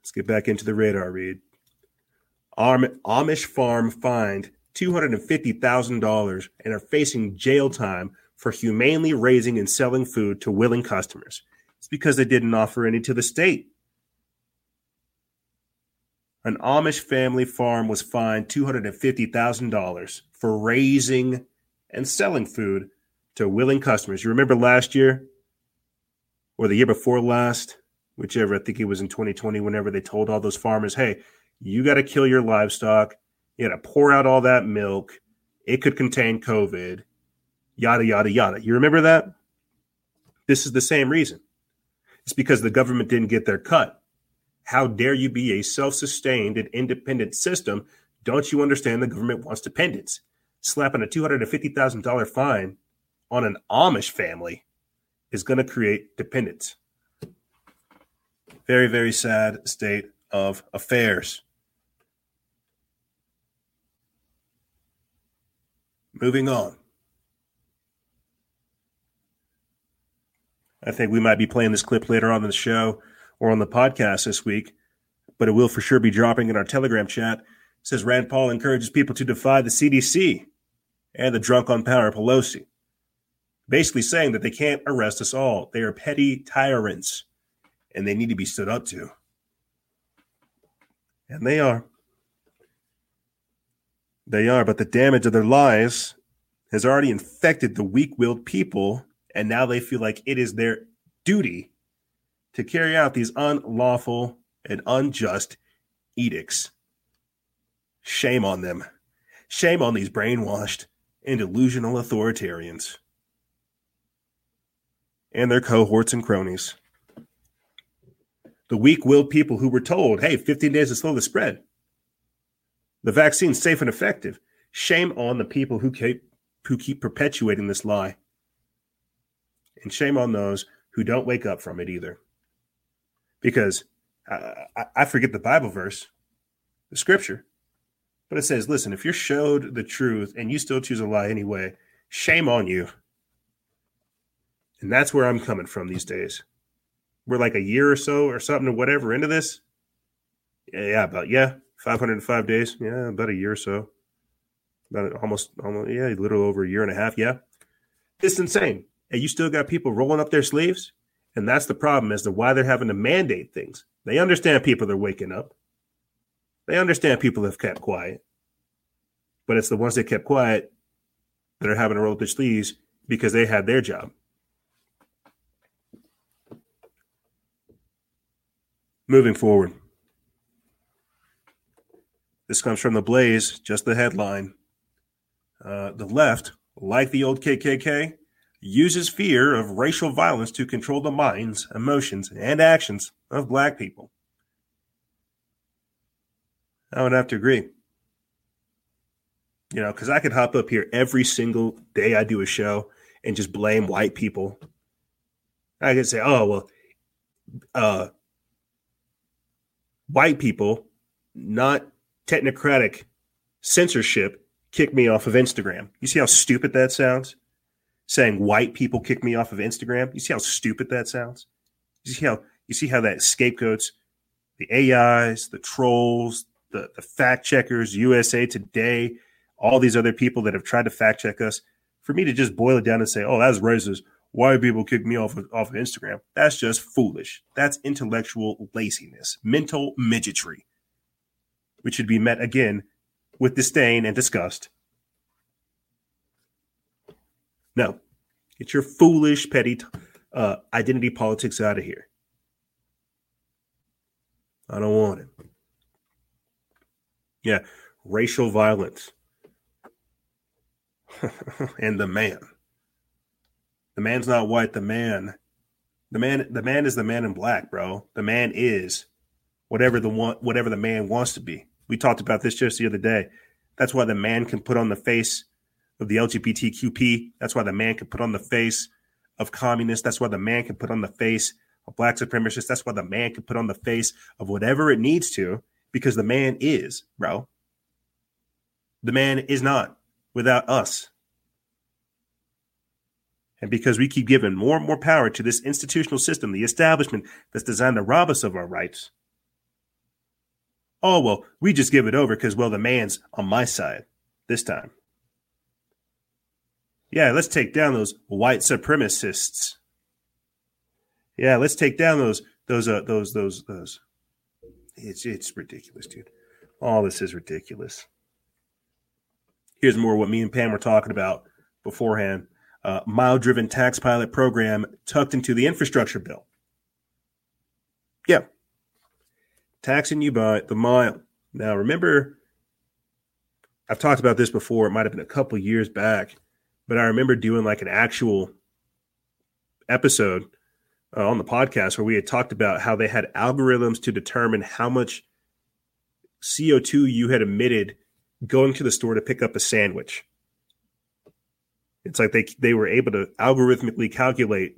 Let's get back into the radar read. Amish farm fined $250,000 and are facing jail time for humanely raising and selling food to willing customers. It's because they didn't offer any to the state. An Amish family farm was fined $250,000 for raising and selling food to willing customers. You remember last year or the year before last, whichever, I think it was in 2020, whenever they told all those farmers, hey, you got to kill your livestock. You got to pour out all that milk. It could contain COVID, yada, yada, yada. You remember that? This is the same reason. It's because the government didn't get their cut. How dare you be a self sustained and independent system? Don't you understand the government wants dependence? Slapping a $250,000 fine on an Amish family is going to create dependence. Very, very sad state of affairs. Moving on. I think we might be playing this clip later on in the show or on the podcast this week, but it will for sure be dropping in our Telegram chat. It says Rand Paul encourages people to defy the CDC and the drunk on power Pelosi, basically saying that they can't arrest us all. They are petty tyrants and they need to be stood up to. And they are. They are, but the damage of their lies has already infected the weak willed people and now they feel like it is their duty to carry out these unlawful and unjust edicts. Shame on them. Shame on these brainwashed and delusional authoritarians and their cohorts and cronies. The weak willed people who were told, hey, 15 days to slow the spread. The vaccine's safe and effective. Shame on the people who keep, who keep perpetuating this lie. And shame on those who don't wake up from it either. Because uh, I, I forget the Bible verse, the scripture, but it says, listen, if you're showed the truth and you still choose a lie anyway, shame on you. And that's where I'm coming from these days. We're like a year or so or something or whatever into this. Yeah, yeah about yeah, 505 days. Yeah, about a year or so. About almost almost yeah, a little over a year and a half. Yeah. It's insane and you still got people rolling up their sleeves. And that's the problem as to why they're having to mandate things. They understand people are waking up. They understand people have kept quiet. But it's the ones that kept quiet that are having to roll up their sleeves because they had their job. Moving forward. This comes from the Blaze, just the headline. uh, the left, like the old KKK, uses fear of racial violence to control the minds, emotions, and actions of black people. I would have to agree. You know, because I could hop up here every single day I do a show and just blame white people. I could say, oh, well, uh, white people, not technocratic censorship, kick me off of Instagram. You see how stupid that sounds? Saying white people kick me off of Instagram. You see how stupid that sounds? You see how you see how that scapegoats the AIs, the trolls, the, the fact checkers, USA Today, all these other people that have tried to fact check us, for me to just boil it down and say, oh, that's racist. White people kick me off of, off of Instagram. That's just foolish. That's intellectual laziness, mental midgetry, which should be met again with disdain and disgust. No, get your foolish, petty uh, identity politics out of here. I don't want it. Yeah, racial violence. <laughs> and the man. The man's not white, the man. The man the man is the man in black, bro. The man is whatever the whatever the man wants to be. We talked about this just the other day. That's why the man can put on the face of the LGBTQP. That's why the man can put on the face of communists. That's why the man can put on the face of black supremacists. That's why the man can put on the face of whatever it needs to because the man is, bro. The man is not without us. And because we keep giving more and more power to this institutional system, the establishment that's designed to rob us of our rights. Oh, well, we just give it over because, well, the man's on my side this time. Yeah, let's take down those white supremacists. Yeah, let's take down those those uh, those those those it's it's ridiculous, dude. All this is ridiculous. Here's more what me and Pam were talking about beforehand. Uh, mile driven tax pilot program tucked into the infrastructure bill. Yeah. Taxing you by the mile. Now, remember, I've talked about this before. It might have been a couple years back, but I remember doing like an actual episode uh, on the podcast where we had talked about how they had algorithms to determine how much CO2 you had emitted going to the store to pick up a sandwich. It's like they they were able to algorithmically calculate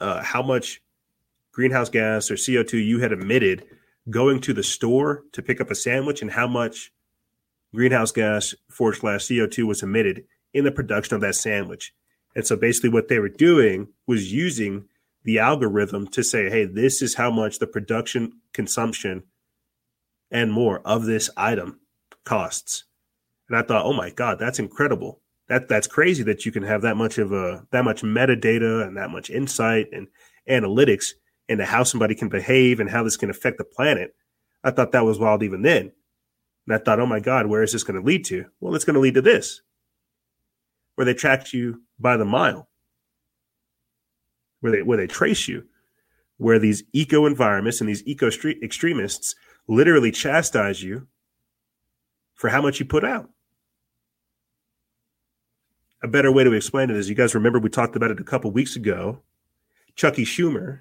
uh, how much greenhouse gas or CO2 you had emitted going to the store to pick up a sandwich and how much greenhouse gas forward slash CO2 was emitted in the production of that sandwich. And so basically what they were doing was using the algorithm to say, hey, this is how much the production, consumption, and more of this item costs. And I thought, oh my God, that's incredible. That that's crazy that you can have that much of a that much metadata and that much insight and analytics into how somebody can behave and how this can affect the planet. I thought that was wild even then. And I thought, oh my God, where is this going to lead to? Well, it's going to lead to this, where they track you by the mile where they where they trace you, where these eco environments and these eco extremists literally chastise you for how much you put out. A better way to explain it is you guys remember we talked about it a couple weeks ago. Chucky Schumer,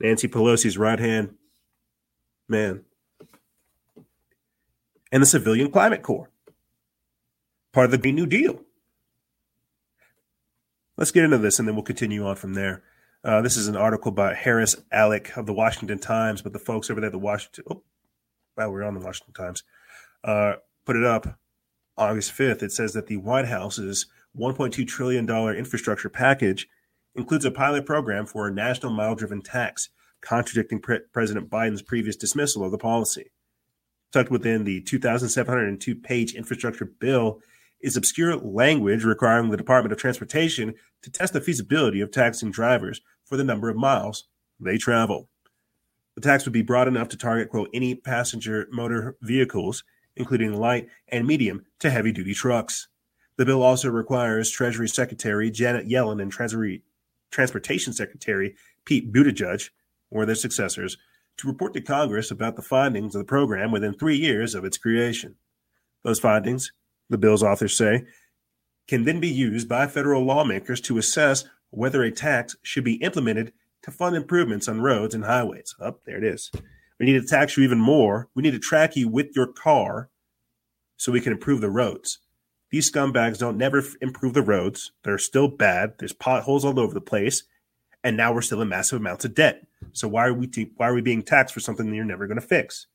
Nancy Pelosi's right hand man, and the Civilian Climate Corps, part of the Green New Deal let's get into this and then we'll continue on from there. Uh, this is an article by Haris Alic of the Washington Times, but the folks over there at the Washington, oh, wow, we're on the Washington Times, uh, put it up August 5th. It says that the White House's $1.2 trillion infrastructure package includes a pilot program for a national mile driven tax, contradicting Pre- President Biden's previous dismissal of the policy. Tucked within the 2,702 page infrastructure bill is obscure language requiring the Department of Transportation to test the feasibility of taxing drivers for the number of miles they travel. The tax would be broad enough to target, quote, any passenger motor vehicles, including light and medium to heavy duty trucks. The bill also requires Treasury Secretary Janet Yellen and Treasury Transportation Secretary Pete Buttigieg, or their successors, to report to Congress about the findings of the program within three years of its creation. Those findings the bill's authors say, can then be used by federal lawmakers to assess whether a tax should be implemented to fund improvements on roads and highways. Up oh, there it is. We need to tax you even more. We need to track you with your car so we can improve the roads. These scumbags don't never improve the roads. They're still bad. There's potholes all over the place, and now we're still in massive amounts of debt. So why are we why are we being taxed for something that you're never going to fix?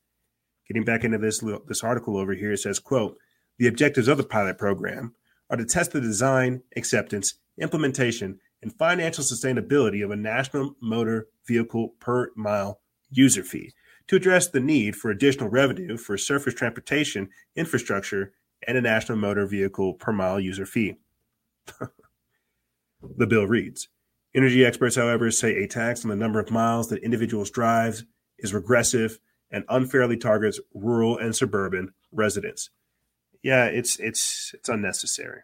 Getting back into this this article over here, it says, "quote The objectives of the pilot program are to test the design, acceptance, implementation, and financial sustainability of a national motor vehicle per mile user fee to address the need for additional revenue for surface transportation infrastructure and a national motor vehicle per mile user fee. <laughs> the bill reads Energy experts, however, say a tax on the number of miles that individuals drive is regressive and unfairly targets rural and suburban residents. Yeah, it's it's it's unnecessary.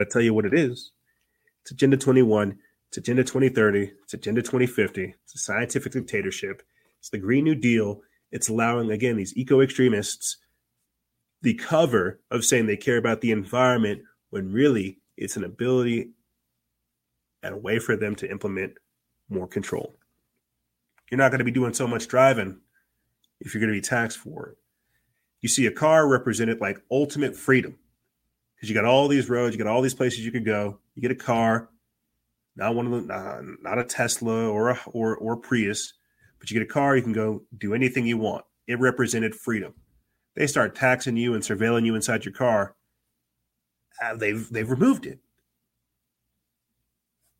I tell you what it is. It's Agenda 21, it's Agenda 2030, it's Agenda 2050, it's a scientific dictatorship, it's the Green New Deal. It's allowing again these eco extremists the cover of saying they care about the environment when really it's an ability and a way for them to implement more control. You're not going to be doing so much driving if you're going to be taxed for it. You see a car represented like ultimate freedom because you got all these roads, you got all these places you could go. You get a car, not one of the, not, not a Tesla or a or or Prius, but you get a car, you can go do anything you want. It represented freedom they start taxing you and surveilling you inside your car, uh, they've they've removed it.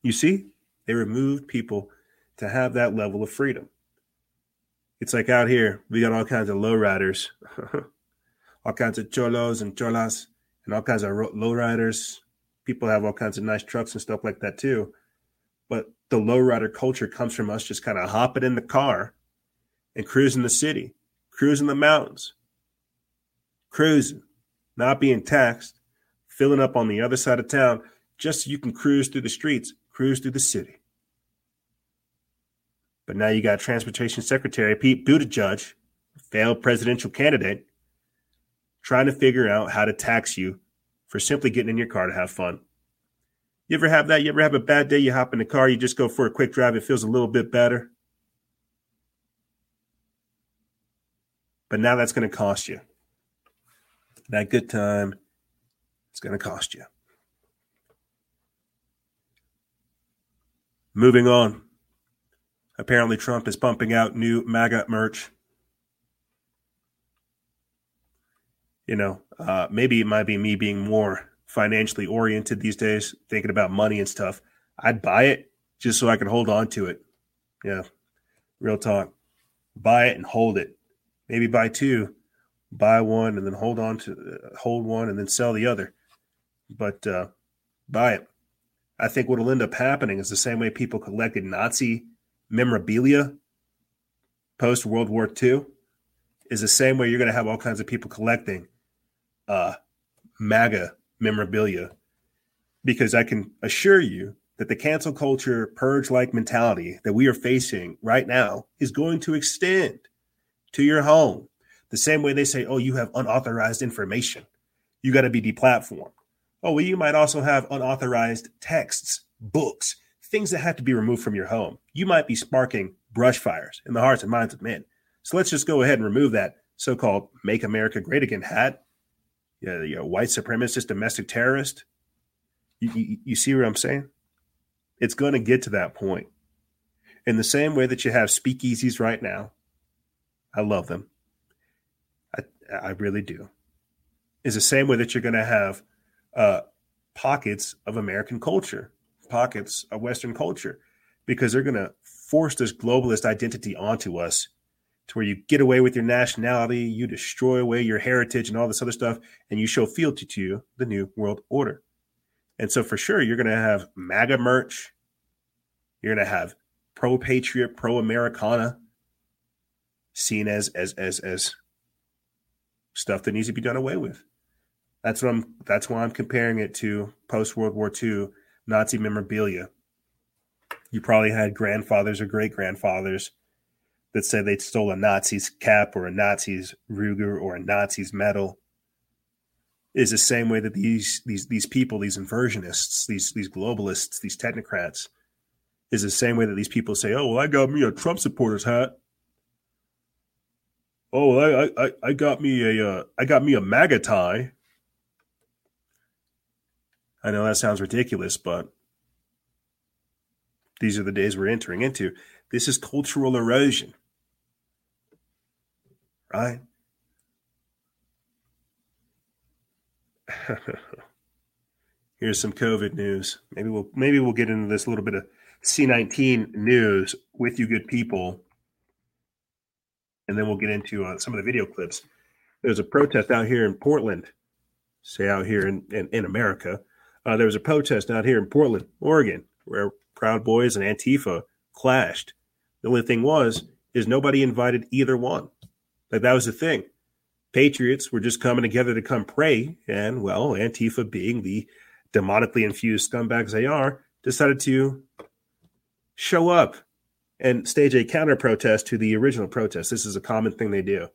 You see, they removed people to have that level of freedom. It's like out here, we got all kinds of lowriders, <laughs> all kinds of cholos and cholas, and all kinds of lowriders. People have all kinds of nice trucks and stuff like that too. But the lowrider culture comes from us just kind of hopping in the car and cruising the city, cruising the mountains, cruising, not being taxed, filling up on the other side of town just so you can cruise through the streets, cruise through the city. But now you got Transportation Secretary Pete Buttigieg, failed presidential candidate, trying to figure out how to tax you for simply getting in your car to have fun. You ever have that? You ever have a bad day? You hop in the car, you just go for a quick drive, it feels a little bit better. But now that's going to cost you that good time, it's going to cost you. Moving on. Apparently, Trump is pumping out new MAGA merch. You know, uh, maybe it might be me being more financially oriented these days, thinking about money and stuff. I'd buy it just so I could hold on to it. Yeah, real talk. Buy it and hold it. Maybe buy two buy one and then hold on to uh, hold one and then sell the other. But uh, buy it. I think what will end up happening is the same way people collected Nazi memorabilia post World War II is the same way you're going to have all kinds of people collecting uh, MAGA memorabilia. Because I can assure you that the cancel culture purge like mentality that we are facing right now is going to extend to your home the same way they say, oh, you have unauthorized information. You got to be deplatformed. Oh, well, you might also have unauthorized texts, books, things that have to be removed from your home. You might be sparking brush fires in the hearts and minds of men. So let's just go ahead and remove that so called Make America Great Again hat. Yeah, you know, white supremacist, domestic terrorist. You, you, you see what I'm saying? It's going to get to that point. In the same way that you have speakeasies right now, I love them. I really do, is the same way that you're going to have uh, pockets of American culture, pockets of Western culture, because they're going to force this globalist identity onto us to where you get away with your nationality, you destroy away your heritage and all this other stuff, and you show fealty to the new world order. And so, for sure, you're going to have MAGA merch. You're going to have pro patriot, pro Americana, seen as as as as stuff that needs to be done away with. That's what I'm. That's why I'm comparing it to post World War II Nazi memorabilia. You probably had grandfathers or great grandfathers that said they stole a Nazi's cap or a Nazi's Luger or a Nazi's medal. is the same way that these these these people, these inversionists, these these globalists, these technocrats, is the same way that these people say, "Oh, well, I got me a Trump supporter's hat." Oh, I I I got me a uh, I got me a MAGA tie. I know that sounds ridiculous, but these are the days we're entering into. This is cultural erosion, right? <laughs> Here's some COVID news. Maybe we'll maybe we'll get into this a little bit of C19 news with you good people, and then we'll get into uh, some of the video clips. There's a protest out here in Portland, say out here in in, in America. Uh, there was a protest out here in Portland, Oregon, where Proud Boys and Antifa clashed. The only thing was is nobody invited either one. Like that was the thing patriots were just coming together to come pray. And, well, Antifa, being the demonically infused scumbags they are, decided to show up and stage a counter protest to the original protest. This is a common thing they do.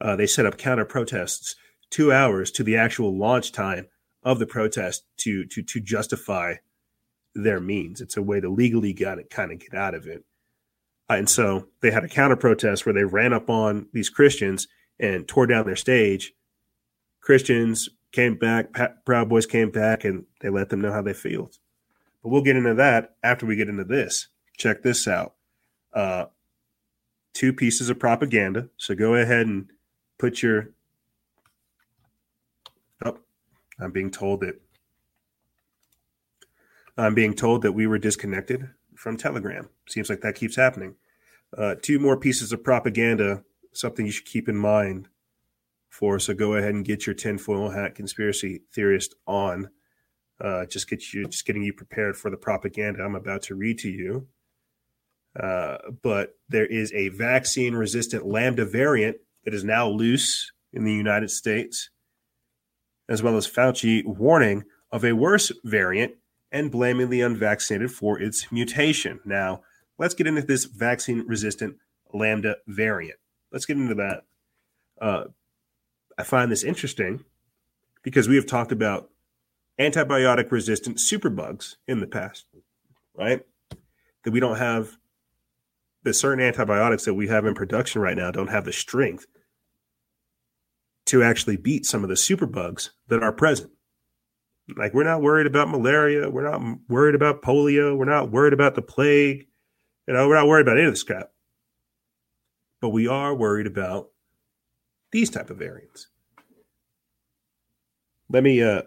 Uh, they set up counter protests two hours to the actual launch time of the protest to to to justify their means. It's a way to legally got it kind of get out of it. And so they had a counter protest where they ran up on these Christians and tore down their stage. Christians came back, Proud Boys came back, and they let them know how they feel. But we'll get into that after we get into this. Check this out. Uh, two pieces of propaganda. So go ahead and put your. Oh, I'm being told that. I'm being told that we were disconnected from Telegram. Seems like that keeps happening. Uh, two more pieces of propaganda something you should keep in mind for. So go ahead and get your tinfoil hat conspiracy theorist on. Uh, just get you, just getting you prepared for the propaganda I'm about to read to you. Uh, but there is a vaccine resistant Lambda variant that is now loose in the United States, as well as Fauci warning of a worse variant and blaming the unvaccinated for its mutation. Now, let's get into this vaccine resistant Lambda variant let's get into that. Uh, I find this interesting because we have talked about antibiotic resistant superbugs in the past, right? That we don't have the certain antibiotics that we have in production right now don't have the strength to actually beat some of the superbugs that are present. Like we're not worried about malaria, we're not worried about polio, we're not worried about the plague, you know, we're not worried about any of this crap but we are worried about these type of variants. Let me uh,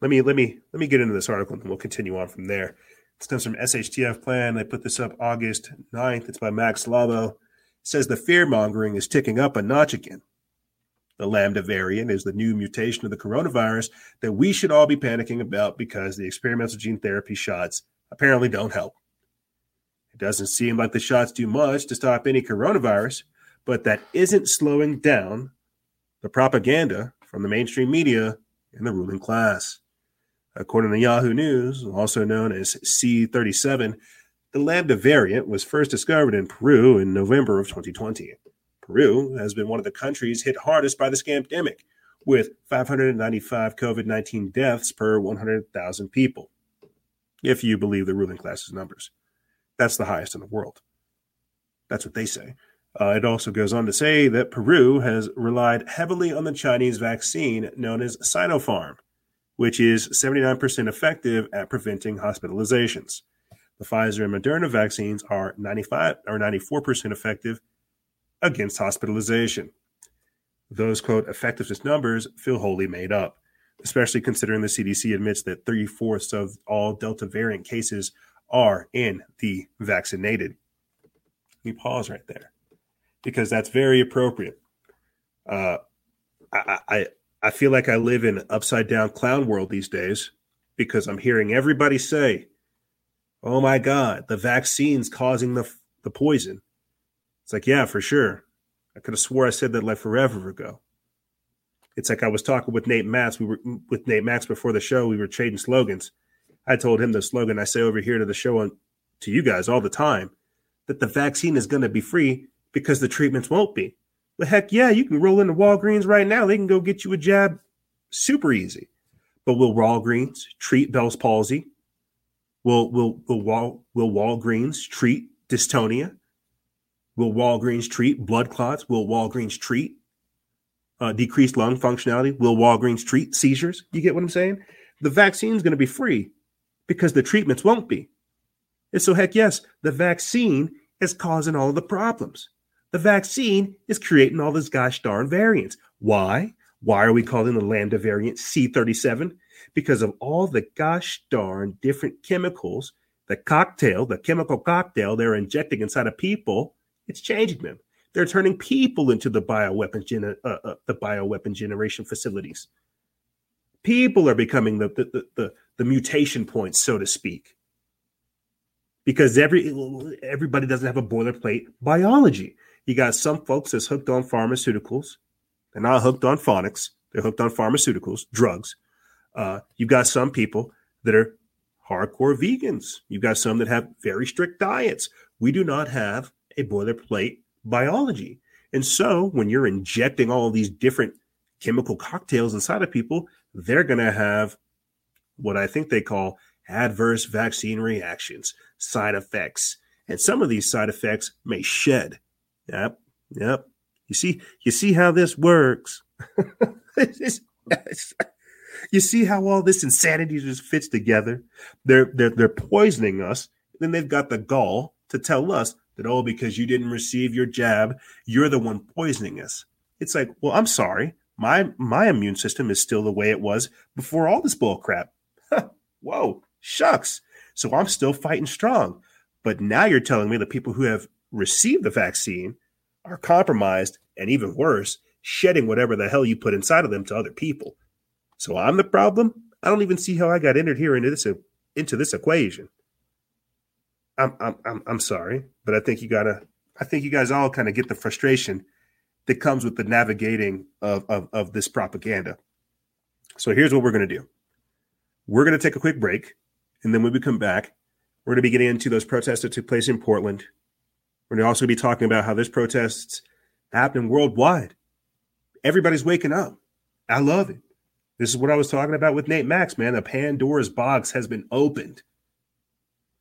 let me let me let me get into this article and we'll continue on from there. It comes from SHTF Plan. They put this up August 9th. It's by Mac Slavo. It says the fear mongering is ticking up a notch again. The Lambda variant is the new mutation of the coronavirus that we should all be panicking about because the experimental gene therapy shots apparently don't help. It doesn't seem like the shots do much to stop any coronavirus, but that isn't slowing down the propaganda from the mainstream media and the ruling class. According to Yahoo News, also known as C37, the Lambda variant was first discovered in Peru in November of 2020. Peru has been one of the countries hit hardest by the scamdemic, with 595 COVID 19 deaths per 100,000 people, if you believe the ruling class's numbers. That's the highest in the world. That's what they say. Uh, it also goes on to say that Peru has relied heavily on the Chinese vaccine known as Sinopharm, which is 79% effective at preventing hospitalizations. The Pfizer and Moderna vaccines are 95 or 94% effective against hospitalization. Those quote effectiveness numbers feel wholly made up, especially considering the CDC admits that three fourths of all Delta variant cases are in the vaccinated. We pause right there because that's very appropriate. Uh, I, I I feel like I live in upside down clown world these days because I'm hearing everybody say, "Oh my God, the vaccine's causing the the poison." It's like, yeah, for sure. I could have swore I said that like forever ago. It's like I was talking with Nate Max. We were with Nate Max before the show. We were trading slogans, I told him the slogan I say over here to the show to you guys all the time that the vaccine is going to be free because the treatments won't be. But heck yeah, you can roll into Walgreens right now. They can go get you a jab Super easy. But will Walgreens treat Bell's palsy? Will will will Wal, will Walgreens treat dystonia? Will Walgreens treat blood clots? Will Walgreens treat uh, decreased lung functionality? Will Walgreens treat seizures? You get what I'm saying? The vaccine is going to be free because the treatments won't be. And so, heck yes, the vaccine is causing all of the problems. The vaccine is creating all this gosh darn variants. Why? Why are we calling the Lambda variant C37? Because of all the gosh darn different chemicals, the cocktail, the chemical cocktail they're injecting inside of people, it's changing them. They're turning people into the bioweapon gen- uh, uh, the bioweapon generation facilities. People are becoming the, the, the, the mutation points, so to speak because every everybody doesn't have a boilerplate biology. You got some folks that's hooked on pharmaceuticals. They're not hooked on phonics. They're hooked on pharmaceuticals, drugs. Uh, you've got some people that are hardcore vegans. You've got some that have very strict diets. We do not have a boilerplate biology. And so when you're injecting all these different chemical cocktails inside of people, they're going to have what I think they call adverse vaccine reactions, side effects. And some of these side effects may shed. Yep. Yep. You see, you see how this works. <laughs> you see how all this insanity just fits together. They're they're they're poisoning us. Then they've got the gall to tell us that oh, because you didn't receive your jab, you're the one poisoning us. It's like, well, I'm sorry. My my immune system is still the way it was before all this bull crap. Whoa, shucks. So I'm still fighting strong. But now you're telling me the people who have received the vaccine are compromised and even worse, shedding whatever the hell you put inside of them to other people. So I'm the problem. I don't even see how I got entered here into this into this equation. I'm I'm I'm, I'm sorry, but I think you gotta. I think you guys all kind of get the frustration that comes with the navigating of, of, of this propaganda. So here's what we're going to do. We're going to take a quick break. And then when we come back, we're going to be getting into those protests that took place in Portland. We're going to also be talking about how this protests happening worldwide. Everybody's waking up. I love it. This is what I was talking about with Nate Max, man. The Pandora's box has been opened.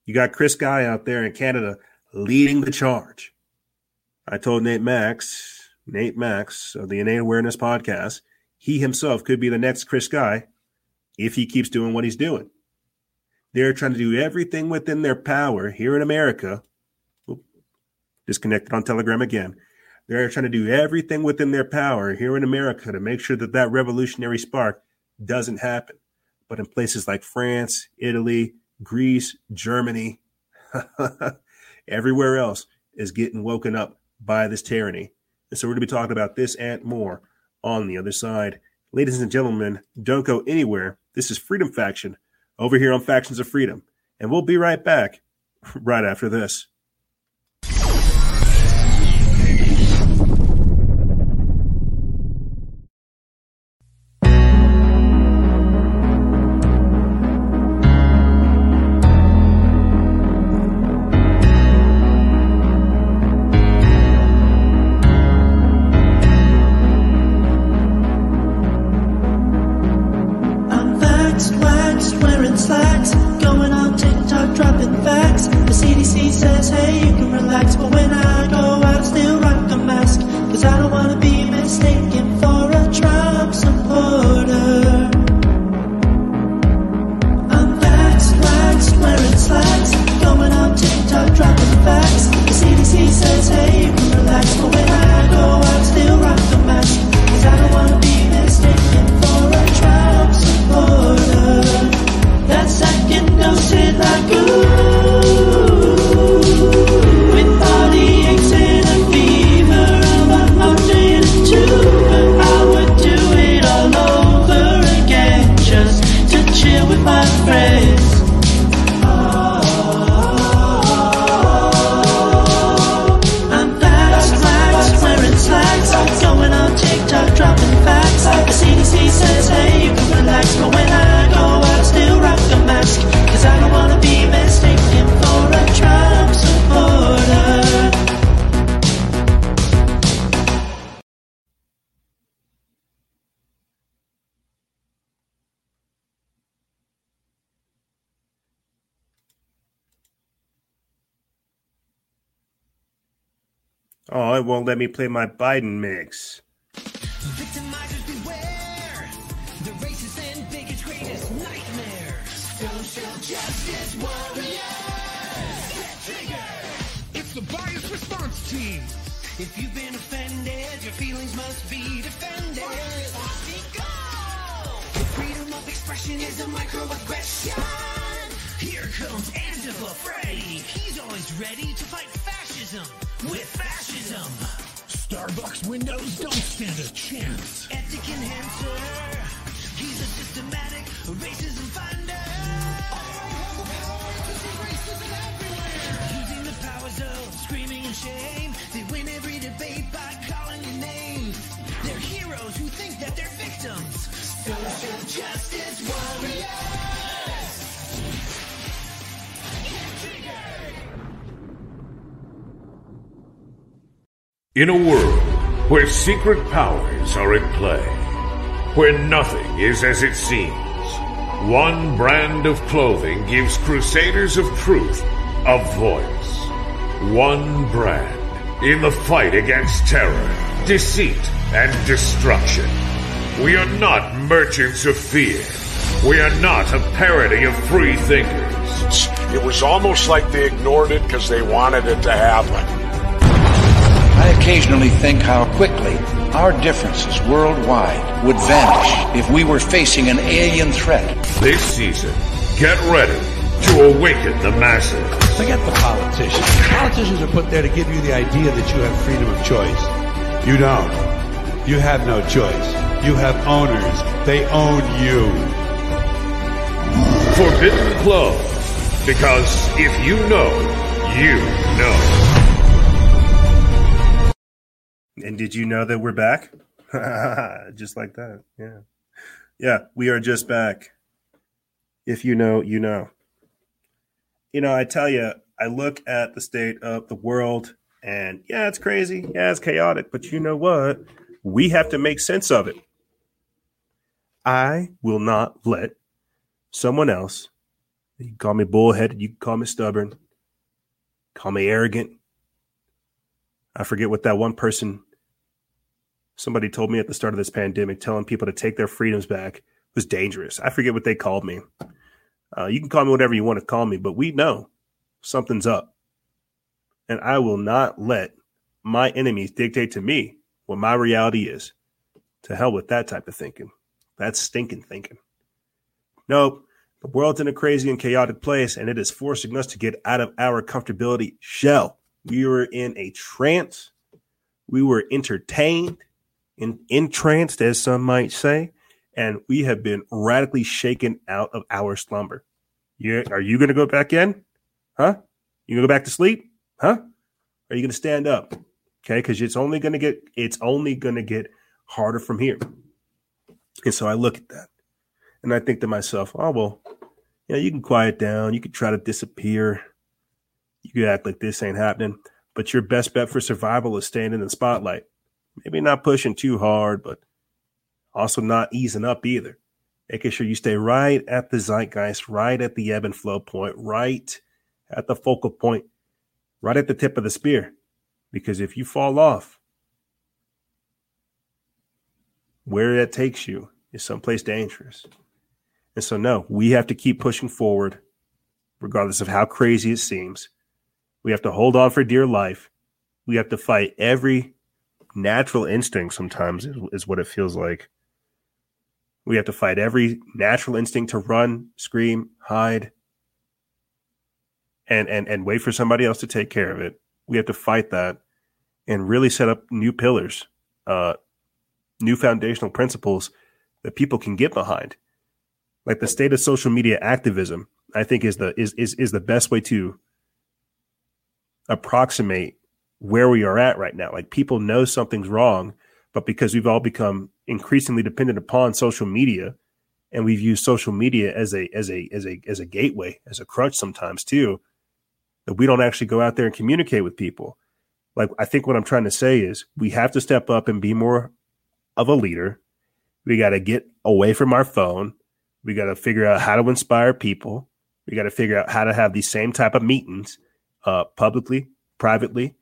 You got Chris Sky out there in Canada leading the charge. I told Nate Max, Nate Max of the Innate Awareness podcast, he himself could be the next Chris Sky if he keeps doing what he's doing. They're trying to do everything within their power here in America. Oop, disconnected on Telegram again. They're trying to do everything within their power here in America to make sure that that revolutionary spark doesn't happen. But in places like France, Italy, Greece, Germany, <laughs> everywhere else is getting woken up by this tyranny. And so we're going to be talking about this and more on the other side. Ladies and gentlemen, don't go anywhere. This is Freedom Faction over here on Factions of Freedom. And we'll be right back <laughs> right after this. Won't let me play my Biden mix. If you've been offended, your feelings must be defended. Freedom of expression is a. Starbucks windows don't stand a chance. Ethic enhancer. He's a systematic racism finder. Screaming shame, they win every debate by calling your name. They're heroes who think that they're victims. Social justice warriors. In a world where secret powers are at play, where nothing is as it seems, one brand of clothing gives Crusaders of Truth a voice. One brand in the fight against terror, deceit, and destruction. We are not merchants of fear. We are not a parody of free thinkers. It was almost like they ignored it because they wanted it to happen. I occasionally think how quickly our differences worldwide would vanish if we were facing an alien threat. This season, get ready to awaken the masses. Forget the politicians. Politicians are put there to give you the idea that you have freedom of choice. You don't. You have no choice. You have owners. They own you. Forbidden Clothes. Because if you know, you know. And did you know that we're back? <laughs> just like that. Yeah. Yeah, we are just back. If you know, you know. You know, I tell you, I look at the state of the world and yeah, it's crazy. Yeah, it's chaotic. But you know what? We have to make sense of it. I will not let someone else, you can call me bullheaded, you can call me stubborn, call me arrogant. I forget what that one person somebody told me at the start of this pandemic, telling people to take their freedoms back was dangerous. I forget what they called me. Uh, you can call me whatever you want to call me, but we know something's up. And I will not let my enemies dictate to me what my reality is. To hell with that type of thinking. That's stinking thinking. Nope. The world's in a crazy and chaotic place, and it is forcing us to get out of our comfortability shell. We were in a trance. We were entertained in, entranced, as some might say, and we have been radically shaken out of our slumber. You, are you going to go back in? Huh? You going to go back to sleep? Huh? Are you going to stand up? Okay, because it's only going to get it's only going to get harder from here. And so I look at that, and I think to myself, oh well, yeah, you can quiet down, you can try to disappear, you can act like this ain't happening, but your best bet for survival is staying in the spotlight maybe not pushing too hard, but also not easing up either. Making sure you stay right at the zeitgeist, right at the ebb and flow point, right at the focal point, right at the tip of the spear. Because if you fall off, where that takes you is someplace dangerous. And so, no, we have to keep pushing forward, regardless of how crazy it seems. We have to hold on for dear life. We have to fight every natural instinct sometimes is, is what it feels like. We have to fight every natural instinct to run, scream, hide, and and and wait for somebody else to take care of it. We have to fight that and really set up new pillars, uh, new foundational principles that people can get behind. Like the state of social media activism, I think is the is is is the best way to approximate where we are at right now. Like people know something's wrong, but because we've all become increasingly dependent upon social media and we've used social media as a as a as a as a gateway, as a crutch sometimes too, that we don't actually go out there and communicate with people. Like I think what I'm trying to say is we have to step up and be more of a leader. We got to get away from our phone. We got to figure out how to inspire people. We got to figure out how to have these same type of meetings uh, publicly, privately,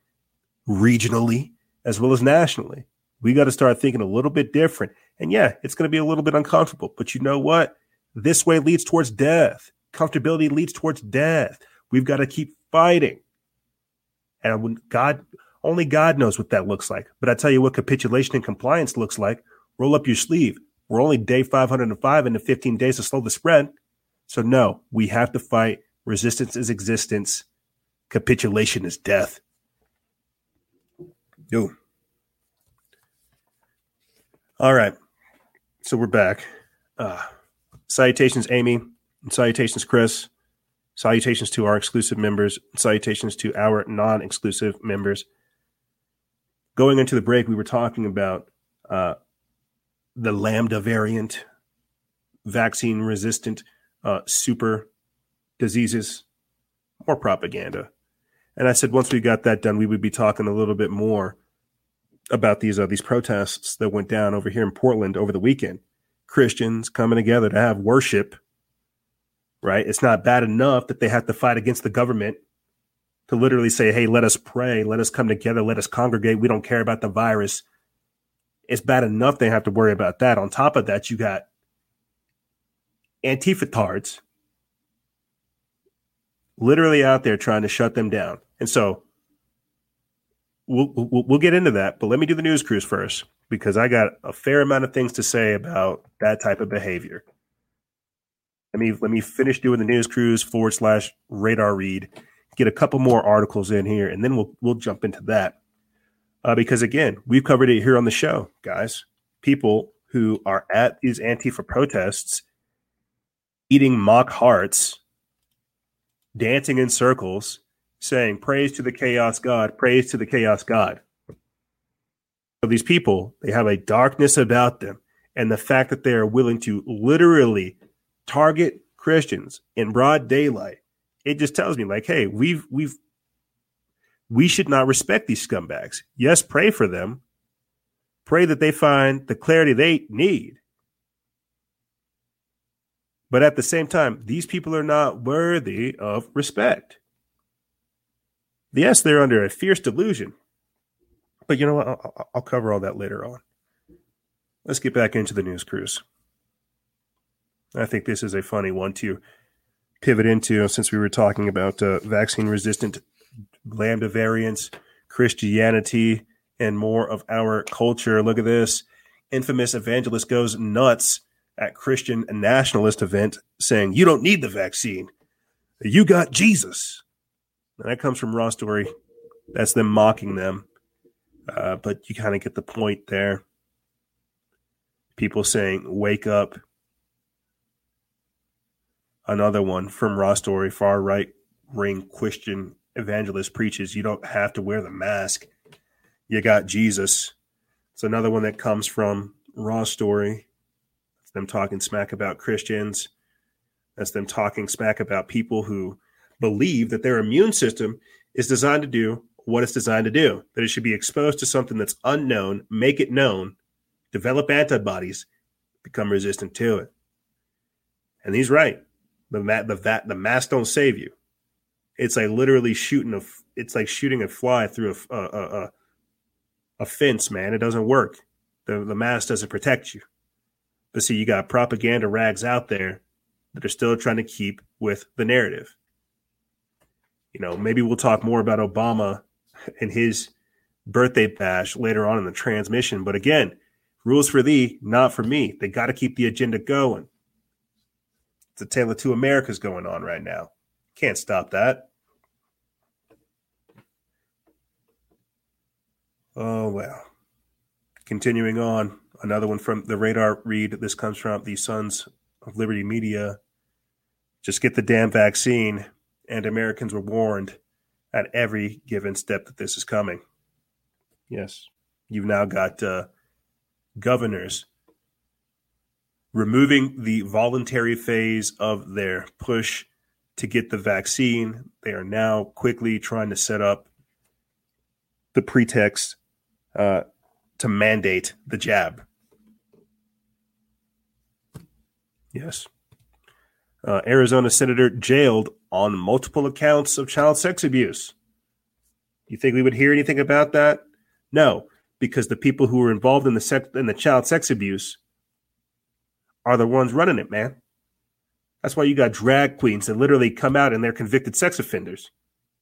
regionally as well as nationally. We got to start thinking a little bit different. And yeah, it's going to be a little bit uncomfortable, but you know what? This way leads towards death. Comfortability leads towards death. We've got to keep fighting. And when God, only God knows what that looks like. But I tell you what capitulation and compliance looks like. Roll up your sleeve. We're only day 505 into 15 days to slow the spread. So no, we have to fight. Resistance is existence. Capitulation is death. Yo. All right. So we're back. Uh, salutations, Amy. And salutations, Chris. Salutations to our exclusive members. Salutations to our non exclusive members. Going into the break, we were talking about uh, the Lambda variant, vaccine resistant uh, super diseases, more propaganda. And I said once we got that done, we would be talking a little bit more about these uh, these protests that went down over here in Portland over the weekend. Christians coming together to have worship. Right? It's not bad enough that they have to fight against the government to literally say, "Hey, let us pray, let us come together, let us congregate. We don't care about the virus." It's bad enough they have to worry about that. On top of that, you got antifa literally out there trying to shut them down. And so we'll, we'll, we'll get into that, but let me do the news cruise first because I got a fair amount of things to say about that type of behavior. Let me let me finish doing the news cruise forward slash radar read, get a couple more articles in here, and then we'll we'll jump into that. Uh, because again, we've covered it here on the show, guys. People who are at these Antifa protests eating mock hearts, dancing in circles, saying, Praise to the chaos God, praise to the chaos God. So these people, they have a darkness about them. And the fact that they are willing to literally target Christians in broad daylight, it just tells me, like, hey, we've, we've, we should not respect these scumbags. Yes, pray for them. Pray that they find the clarity they need. But at the same time, these people are not worthy of respect. Yes, they're under a fierce delusion. But you know what? I'll, I'll cover all that later on. Let's get back into the news cruise. I think this is a funny one to pivot into since we were talking about uh, vaccine resistant lambda variants, Christianity, and more of our culture. Look at this. Infamous evangelist goes nuts at Christian nationalist event saying, You don't need the vaccine. You got Jesus. And that comes from Raw Story. That's them mocking them. Uh, but you kind of get the point there. People saying, Wake up. Another one from Raw Story, far right ring Christian evangelist preaches, You don't have to wear the mask. You got Jesus. It's another one that comes from Raw Story them talking smack about Christians. That's them talking smack about people who believe that their immune system is designed to do what it's designed to do, that it should be exposed to something that's unknown, make it known, develop antibodies, become resistant to it. And he's right. The mat, the vat, the mask don't save you. It's like literally shooting a. It's like shooting a fly through a a, a, a fence, man. It doesn't work. The the mask doesn't protect you. But see, you got propaganda rags out there that are still trying to keep with the narrative. You know, maybe we'll talk more about Obama and his birthday bash later on in the transmission. But again, rules for thee, not for me. They got to keep the agenda going. It's a tale of two Americas going on right now. Can't stop that. Oh, well. Continuing on, Another one from the radar read. This comes from the Sons of Liberty Media. Just get the damn vaccine, and Americans were warned at every given step that this is coming. Yes, you've now got uh, governors removing the voluntary phase of their push to get the vaccine. They are now quickly trying to set up the pretext uh, to mandate the jab. Yes. Uh, Arizona senator jailed on multiple accounts of child sex abuse. You think we would hear anything about that? No, because the people who are involved in the sex in the child sex abuse are the ones running it, man. That's why you got drag queens that literally come out and they're convicted sex offenders.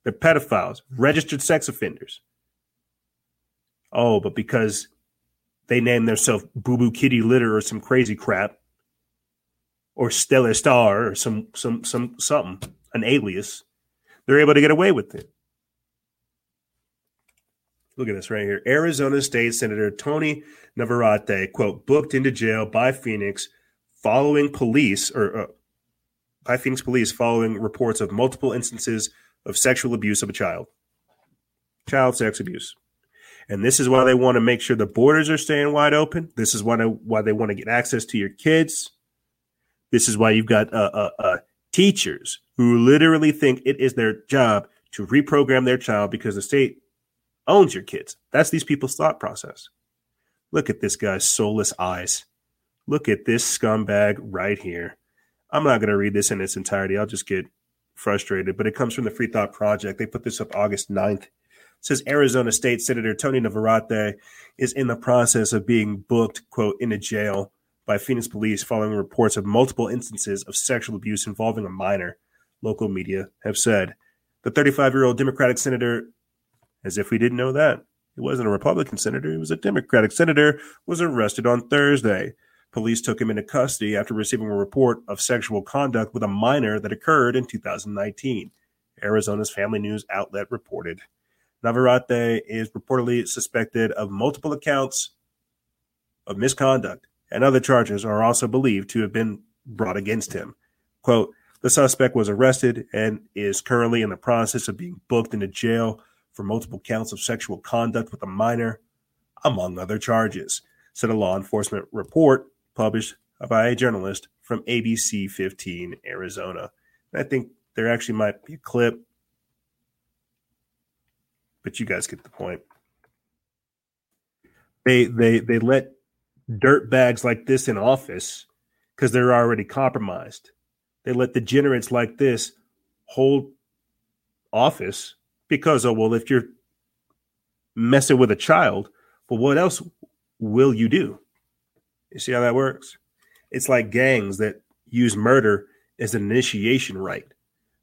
They're pedophiles, registered sex offenders. Oh, but because they name themselves Boo Boo Kitty Litter or some crazy crap, or Stellar Star or some some some something, an alias, they're able to get away with it. Look at this right here. Arizona State Senator Tony Navarrete, quote, booked into jail by Phoenix following police or uh, by Phoenix police following reports of multiple instances of sexual abuse of a child. Child sex abuse. And this is why they want to make sure the borders are staying wide open. This is why they, why they want to get access to your kids. This is why you've got uh, uh, uh, teachers who literally think it is their job to reprogram their child because the state owns your kids. That's these people's thought process. Look at this guy's soulless eyes. Look at this scumbag right here. I'm not going to read this in its entirety. I'll just get frustrated, but it comes from the Free Thought Project. They put this up August 9th. It says Arizona State Senator Tony Navarrete is in the process of being booked, quote, in a jail by Phoenix police following reports of multiple instances of sexual abuse involving a minor, local media have said. The 35 year old Democratic senator as if we didn't know that. He wasn't a Republican senator, he was a Democratic senator, was arrested on Thursday. Police took him into custody after receiving a report of sexual conduct with a minor that occurred in 2019. Arizona's Family News outlet reported. Navarrete is reportedly suspected of multiple accounts of misconduct, and other charges are also believed to have been brought against him. Quote, the suspect was arrested and is currently in the process of being booked into jail for multiple counts of sexual conduct with a minor, among other charges, said a law enforcement report published by a journalist from ABC 15 Arizona. And I think there actually might be a clip, but you guys get the point. They they they let dirt bags like this in office because they're already compromised. They let degenerates like this hold office because oh well if you're messing with a child well what else will you do? You see how that works? It's like gangs that use murder as an initiation rite.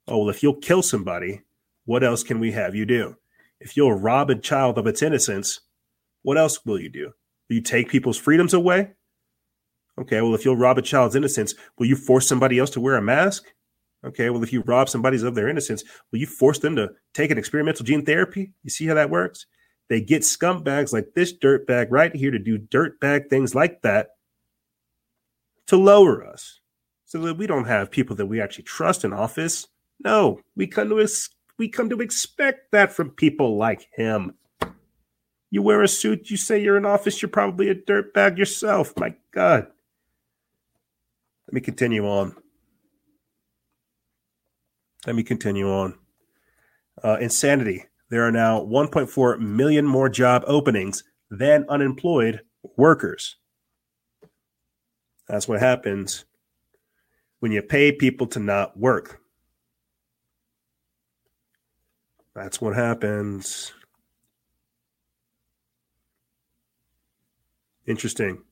Oh well if you'll kill somebody what else can we have you do? If you'll rob a child of its innocence what else will you do you take people's freedoms away okay well if you'll rob a child's innocence will you force somebody else to wear a mask Okay, well, if you rob somebody's of their innocence, will you force them to take an experimental gene therapy? You see how that works? They get scumbags like this dirtbag right here to do dirtbag things like that to lower us so that we don't have people that we actually trust in office. No, we come to ex- we come to expect that from people like him. You wear a suit, you say you're in office, you're probably a dirtbag yourself. My God. Let me continue on. Let me continue on. Uh, insanity. There are now 1.4 million more job openings than unemployed workers. That's what happens when you pay people to not work. That's what happens. Interesting.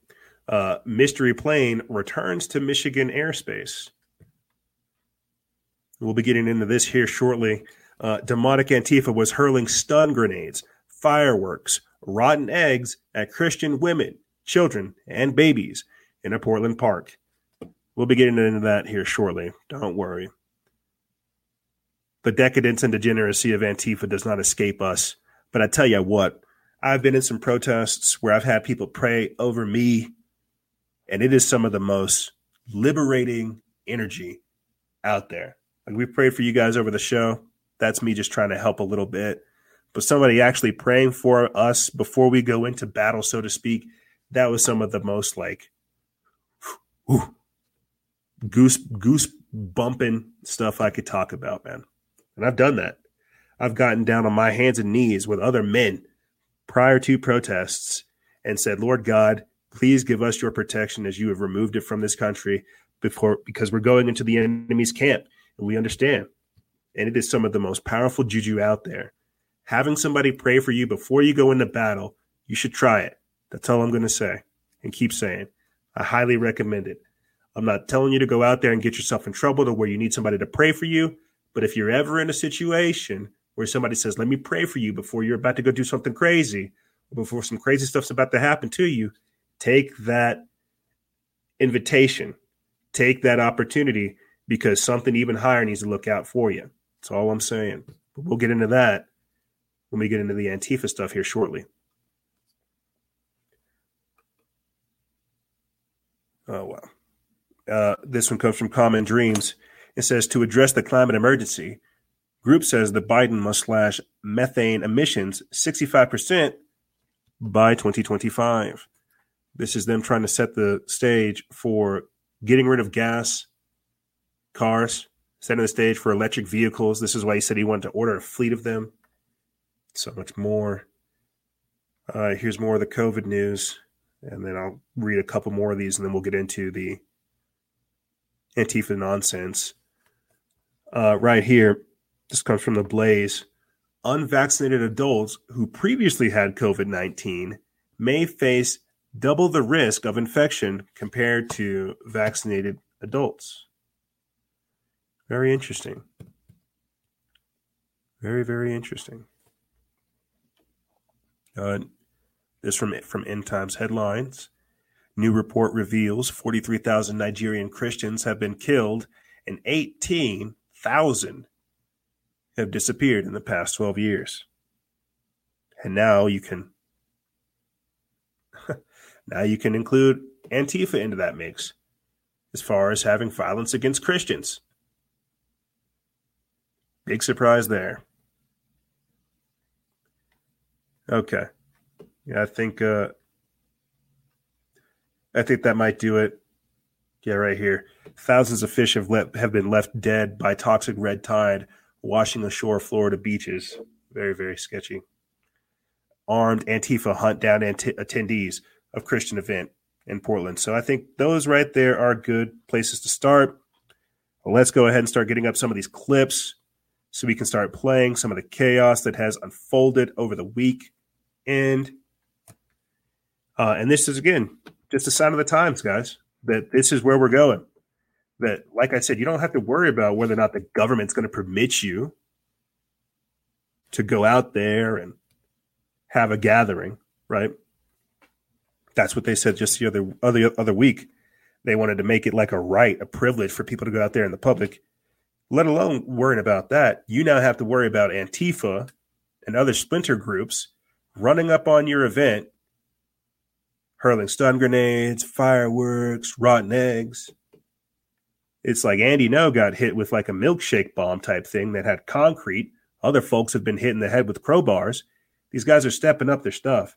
Uh, mystery plane returns to Michigan airspace. We'll be getting into this here shortly. Uh, demonic Antifa was hurling stun grenades, fireworks, rotten eggs at Christian women, children, and babies in a Portland park. We'll be getting into that here shortly. Don't worry. The decadence and degeneracy of Antifa does not escape us. But I tell you what, I've been in some protests where I've had people pray over me, and it is some of the most liberating energy out there. Like we prayed for you guys over the show. That's me just trying to help a little bit. But somebody actually praying for us before we go into battle, so to speak, that was some of the most like whew, goose goose bumping stuff I could talk about, man. And I've done that. I've gotten down on my hands and knees with other men prior to protests and said, Lord God, please give us your protection as you have removed it from this country before because we're going into the enemy's camp and we understand. And it is some of the most powerful juju out there. Having somebody pray for you before you go into battle, you should try it. That's all I'm going to say and keep saying. I highly recommend it. I'm not telling you to go out there and get yourself in trouble to where you need somebody to pray for you. But if you're ever in a situation where somebody says, let me pray for you before you're about to go do something crazy, or before some crazy stuff's about to happen to you, take that invitation, take that opportunity because something even higher needs to look out for you. That's all I'm saying. But we'll get into that when we get into the Antifa stuff here shortly. Oh, wow. Uh, this one comes from Common Dreams. It says to address the climate emergency, group says that Biden must slash methane emissions 65% by 2025. This is them trying to set the stage for getting rid of gas cars, setting the stage for electric vehicles. This is why he said he wanted to order a fleet of them. So much more. Uh, here's more of the COVID news, and then I'll read a couple more of these, and then we'll get into the Antifa nonsense. Uh, right here, this comes from the Blaze. Unvaccinated adults who previously had COVID 19 may face double the risk of infection compared to vaccinated adults. Very interesting. Very, very interesting. Uh, this from from End Times headlines. New report reveals 43,000 Nigerian Christians have been killed and 18,000 have disappeared in the past 12 years. And now you can <laughs> now you can include Antifa into that mix as far as having violence against Christians. Big surprise there. Okay. Yeah, I think uh I think that might do it. Yeah, right here. Thousands of fish have le- have been left dead by toxic red tide washing ashore Florida beaches. Very, very sketchy. Armed Antifa hunt down attendees of Christian event in Portland. So I think those right there are good places to start. Let's go ahead and start getting up some of these clips so we can start playing some of the chaos that has unfolded over the week. And uh, and this is again just a sign of the times, guys, that this is where we're going. That, like I said, you don't have to worry about whether or not the government's going to permit you to go out there and have a gathering, right? That's what they said just the other other other week. They wanted to make it like a right, a privilege for people to go out there in the public let alone worrying about that, you now have to worry about Antifa and other splinter groups running up on your event, hurling stun grenades, fireworks, rotten eggs. It's like Andy Ngo got hit with like a milkshake bomb type thing that had concrete. Other folks have been hit in the head with crowbars. These guys are stepping up their stuff.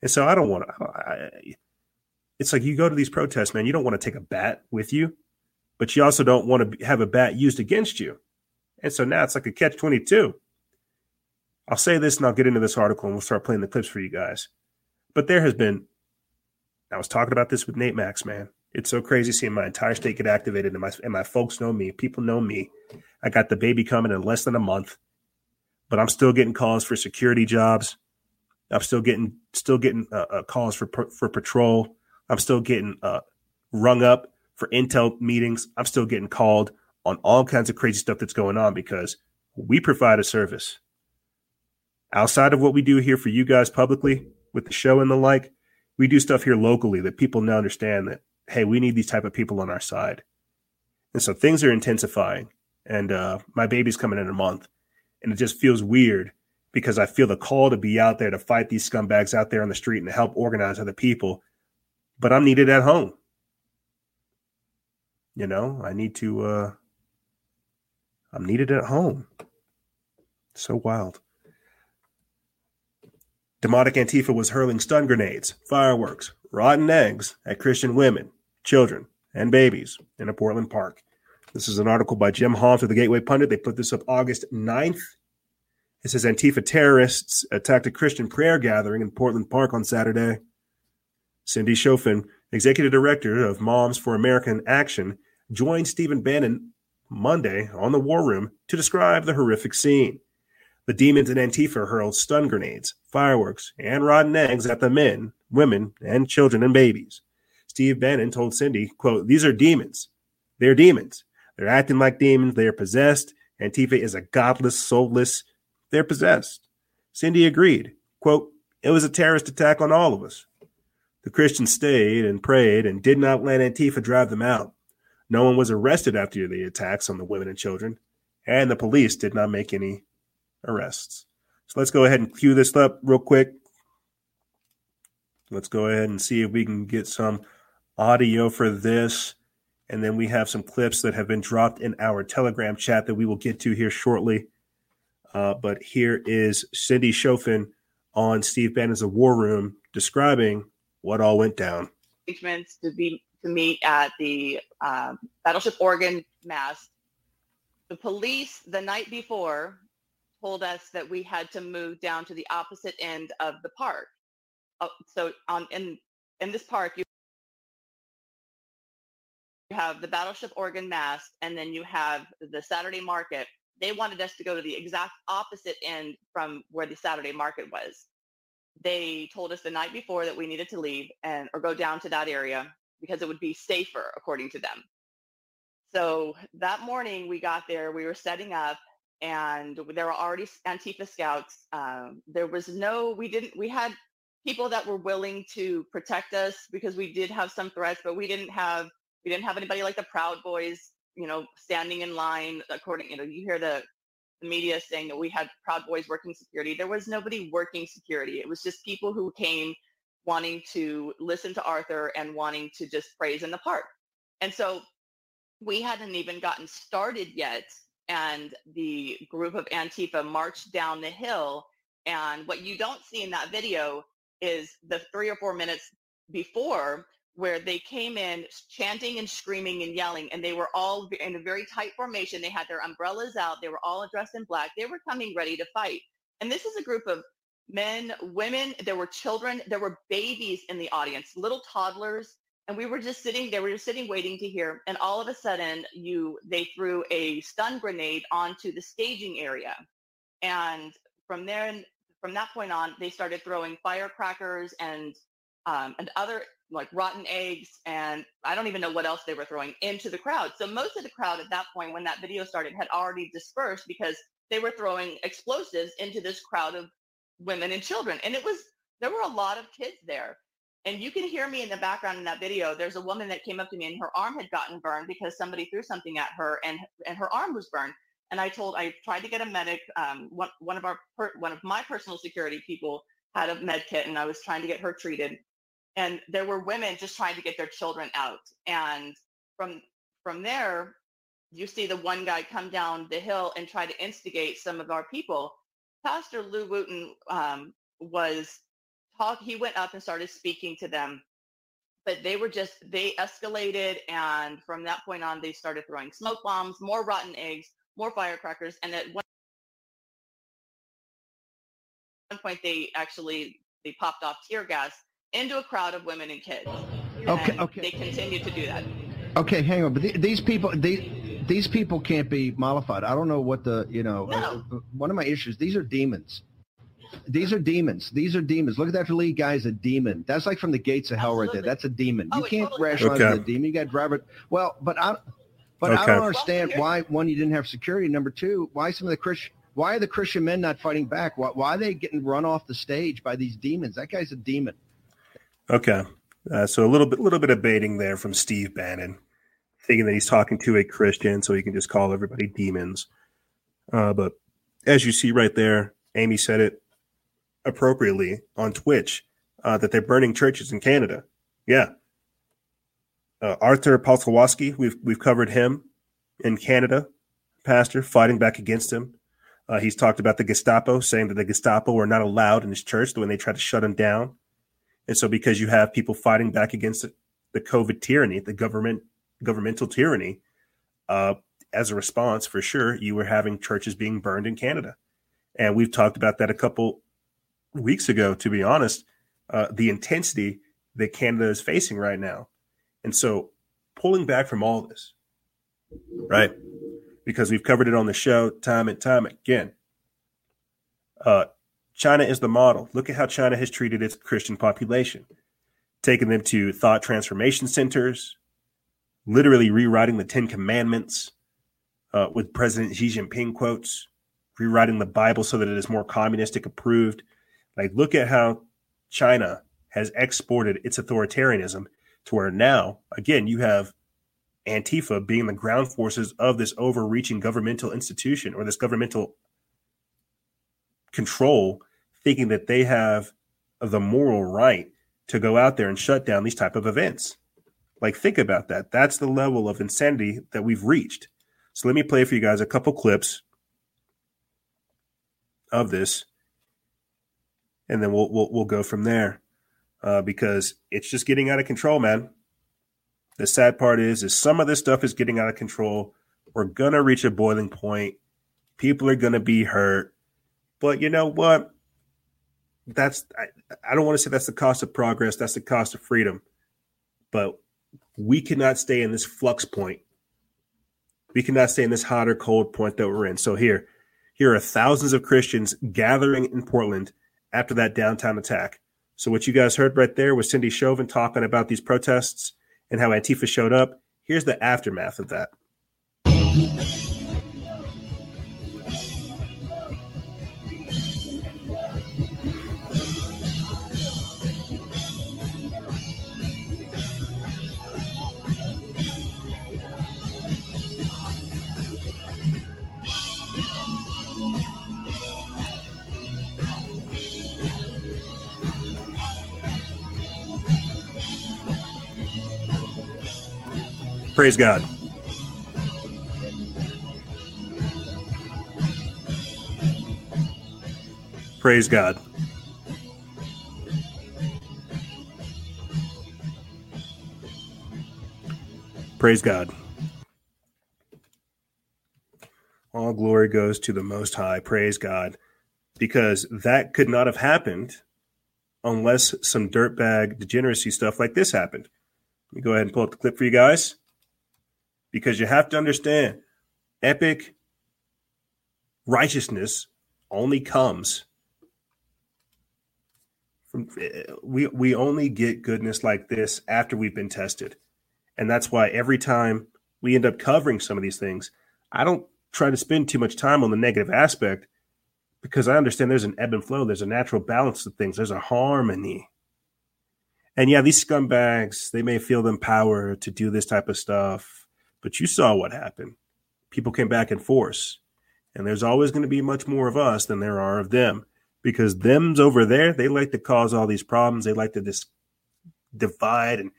And so I don't want to. It's like you go to these protests, man, you don't want to take a bat with you but you also don't want to have a bat used against you. And so now it's like a catch 22. I'll say this and I'll get into this article and we'll start playing the clips for you guys. But there has been, I was talking about this with Nate Max, man. It's so crazy seeing my entire state get activated and my, and my folks know me. People know me. I got the baby coming in less than a month, but I'm still getting calls for security jobs. I'm still getting, still getting uh, uh, calls for, for patrol. I'm still getting uh, rung up for intel meetings. I'm still getting called on all kinds of crazy stuff that's going on because we provide a service. Outside of what we do here for you guys publicly with the show and the like, we do stuff here locally that people now understand that, hey, we need these type of people on our side. And so things are intensifying. And uh, my baby's coming in a month. And it just feels weird because I feel the call to be out there to fight these scumbags out there on the street and to help organize other people. But I'm needed at home. You know, I need to uh I'm needed at home. So wild. Demonic Antifa was hurling stun grenades, fireworks, rotten eggs at Christian women, children, and babies in a Portland park. This is an article by Jim Holmes of the Gateway Pundit. They put this up August 9th. It says Antifa terrorists attacked a Christian prayer gathering in Portland Park on Saturday. Cindy Chafian executive director of Moms for American Action, joined Stephen Bannon Monday on the War Room to describe the horrific scene. The demons in Antifa hurled stun grenades, fireworks, and rotten eggs at the men, women, and children and babies. Steve Bannon told Cindy, quote, These are demons. They're demons. They're acting like demons. They are possessed. Antifa is a godless, soulless. They're possessed. Cindy agreed. Quote, It was a terrorist attack on all of us. The Christians stayed and prayed and did not let Antifa drive them out. No one was arrested after the attacks on the women and children, and the police did not make any arrests. So let's go ahead and cue this up real quick. Let's go ahead and see if we can get some audio for this. And then we have some clips that have been dropped in our Telegram chat that we will get to here shortly. Uh, but here is Cindy Chafian on Steve Bannon's War Room describing what all went down. to be to meet at the um, Battleship Oregon mast. The police the night before told us that we had to move down to the opposite end of the park. Uh, so on in in this park you you have the Battleship Oregon Mast, and then you have the Saturday market. They wanted us to go to the exact opposite end from where the Saturday market was they told us the night before that we needed to leave and or go down to that area because it would be safer according to them so that morning we got there we were setting up and there were already antifa scouts um, there was no we didn't we had people that were willing to protect us because we did have some threats but we didn't have we didn't have anybody like the proud boys you know standing in line according you know you hear the the media saying that we had Proud Boys working security. There was nobody working security. It was just people who came wanting to listen to Arthur and wanting to just praise in the park. And so we hadn't even gotten started yet. And the group of Antifa marched down the hill. And what you don't see in that video is the three or four minutes before where they came in chanting and screaming and yelling and they were all in a very tight formation. They had their umbrellas out. They were all dressed in black. They were coming ready to fight. And this is a group of men women. There were children. There were babies in the audience little toddlers. And we were just sitting we were sitting waiting to hear. And all of a sudden you they threw a stun grenade onto the staging area. And from there from that point on they started throwing firecrackers and um, and other like rotten eggs and I don't even know what else they were throwing into the crowd. So most of the crowd at that point when that video started had already dispersed because they were throwing explosives into this crowd of women and children. And it was there were a lot of kids there. And you can hear me in the background in that video. There's a woman that came up to me and her arm had gotten burned because somebody threw something at her and and her arm was burned. And I told I tried to get a medic. Um, one one of our one of my personal security people had a med kit and I was trying to get her treated and there were women just trying to get their children out and from from there you see the one guy come down the hill and try to instigate some of our people. Pastor lou wooten um, was talk he went up and started speaking to them but they were just they escalated and from that point on they started throwing smoke bombs more rotten eggs more firecrackers and at one point they actually they popped off tear gas into a crowd of women and kids. Okay, And okay. They continue to do that. Okay, hang on. But th- these people, these these people can't be mollified. I don't know what the you know. No. uh, One of my issues. These are demons. These are demons. These are demons. Look at that lead guy's a demon. That's like from the gates of hell right there. That's a demon. Oh, you can't totally is. rationalize Okay. the demon. You got to drive it. Well, but I, but I don't understand Well, why one you didn't have security. Number two, why some of the Christian. Why are the Christian men not fighting back? Why, why are they getting run off the stage by these demons? That guy's a demon. Okay. Uh, so a little bit, little bit of baiting there from Steve Bannon, thinking that he's talking to a Christian, so he can just call everybody demons. Uh, but as you see right there, Amy said it appropriately on Twitch uh, that they're burning churches in Canada. Yeah. Uh, Arthur Pawlowski, we've we've covered him in Canada, pastor fighting back against him. Uh, he's talked about the Gestapo, saying that the Gestapo were not allowed in his church when they tried to shut him down. And so, because you have people fighting back against the, COVID tyranny, the government governmental tyranny, uh, as a response, for sure, you were having churches being burned in Canada, and we've talked about that a couple weeks ago. To be honest, uh, the intensity that Canada is facing right now, and so pulling back from all this, right? Because we've covered it on the show time and time again. Uh, China is the model. Look at how China has treated its Christian population, taking them to thought transformation centers, literally rewriting the Ten Commandments uh, with President Xi Jinping quotes, rewriting the Bible so that it is more communistic approved. Like, look at how China has exported its authoritarianism to where now, again, you have Antifa being the ground forces of this overreaching governmental institution or this governmental control, thinking that they have the moral right to go out there and shut down these type of events. Like, think about that. That's the level of insanity that we've reached. So let me play for you guys a couple clips of this, and then we'll we'll, we'll go from there uh, because it's just getting out of control, man. The sad part is, is some of this stuff is getting out of control. We're gonna reach a boiling point. People are gonna be hurt, but you know what? That's I, I don't want to say that's the cost of progress. That's the cost of freedom, but we cannot stay in this flux point. We cannot stay in this hot or cold point that we're in. So here, here are thousands of Christians gathering in Portland after that downtown attack. So what you guys heard right there was Cindy Chauvin talking about these protests and how Antifa showed up. Here's the aftermath of that. Praise God. Praise God. Praise God. All glory goes to the Most High. Praise God. Because that could not have happened unless some dirtbag degeneracy stuff like this happened. Let me go ahead and pull up the clip for you guys because you have to understand epic righteousness only comes from we we only get goodness like this after we've been tested. And that's why every time we end up covering some of these things i don't try to spend too much time on the negative aspect because i understand there's an ebb and flow there's a natural balance to things there's a harmony. And yeah these scumbags they may feel them power to do this type of stuff but you saw what happened. People came back in force. And there's always going to be much more of us than there are of them because them's over there. They like to cause all these problems. They like to just divide. And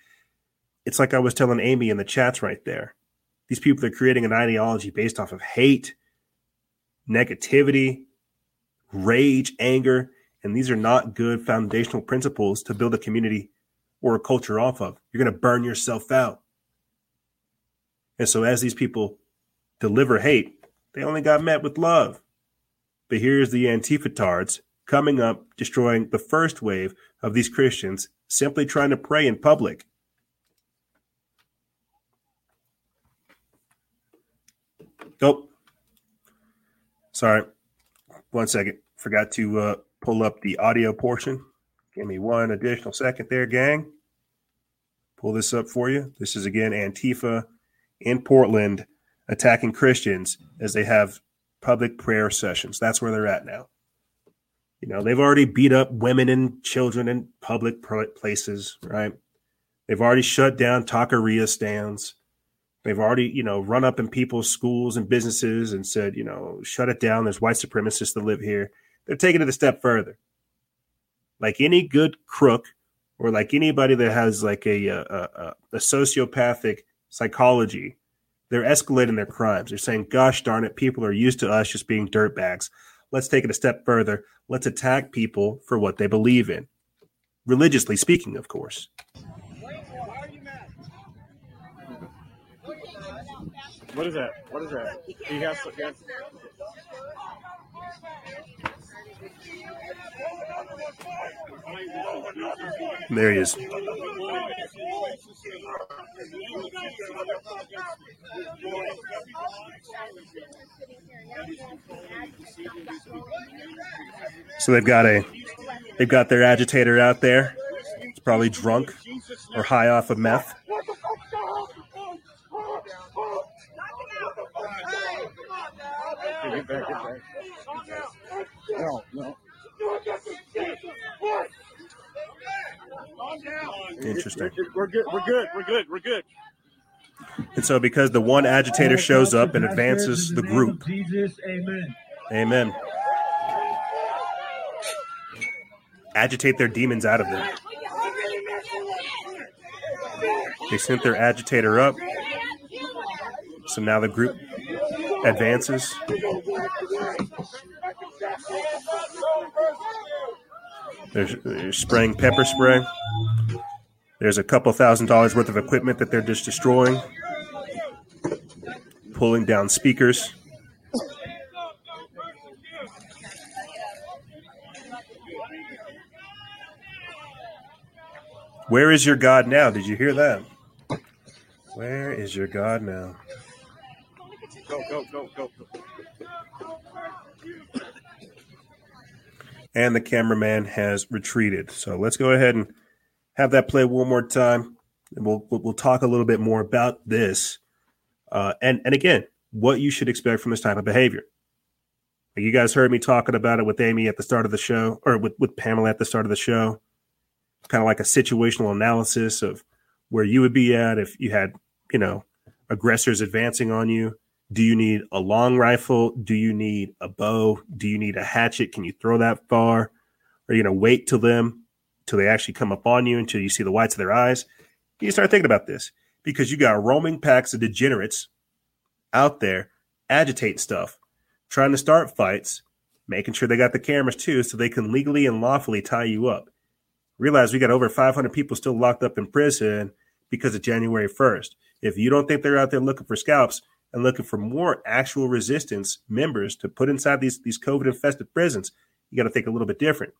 it's like I was telling Amy in the chats right there. These people are creating an ideology based off of hate, negativity, rage, anger. And these are not good foundational principles to build a community or a culture off of. You're going to burn yourself out. And so as these people deliver hate, they only got met with love. But here's the Antifa Tards coming up, destroying the first wave of these Christians simply trying to pray in public. Oh, sorry. One second. Forgot to uh, pull up the audio portion. Give me one additional second there, gang. Pull this up for you. This is again Antifa in Portland attacking Christians as they have public prayer sessions. That's where they're at now. You know, they've already beat up women and children in public places, right? They've already shut down taqueria stands. They've already, you know, run up in people's schools and businesses and said, you know, shut it down. There's white supremacists that live here. They're taking it a step further. Like any good crook or like anybody that has like a, a, a, a sociopathic psychology, they're escalating their crimes. They're saying, gosh darn it, people are used to us just being dirtbags. Let's take it a step further. Let's attack people for what they believe in. Religiously speaking, of course. What is that? What is that? You have, you have There he is. So they've got a they've got their agitator out there. It's probably drunk or high off of meth. No, no. Interesting. We're good. We're good. We're good. We're good. And so because the one agitator shows up and advances the group. Jesus, amen. Amen. Agitate their demons out of them. They sent their agitator up. So now the group advances. They're, spraying pepper spray. There's a couple thousand dollars worth of equipment that they're just destroying, pulling down speakers. Where is your God now? Did you hear that? Where is your God now? Go, go, go, go. And the cameraman has retreated. So let's go ahead and have that play one more time. And we'll we'll, talk a little bit more about this. Uh, and and again, what you should expect from this type of behavior. You guys heard me talking about it with Amy at the start of the show, or with, with Pamela at the start of the show. Kind of like a situational analysis of where you would be at if you had, you know, aggressors advancing on you. Do you need a long rifle? Do you need a bow? Do you need a hatchet? Can you throw that far? Are you going to wait till them, till they actually come up on you, until you see the whites of their eyes? You start thinking about this because you got roaming packs of degenerates out there agitating stuff, trying to start fights, making sure they got the cameras too, so they can legally and lawfully tie you up. Realize we got over 500 people still locked up in prison because of January 1st. If you don't think they're out there looking for scalps and looking for more actual resistance members to put inside these these COVID infested prisons, you got to think a little bit different.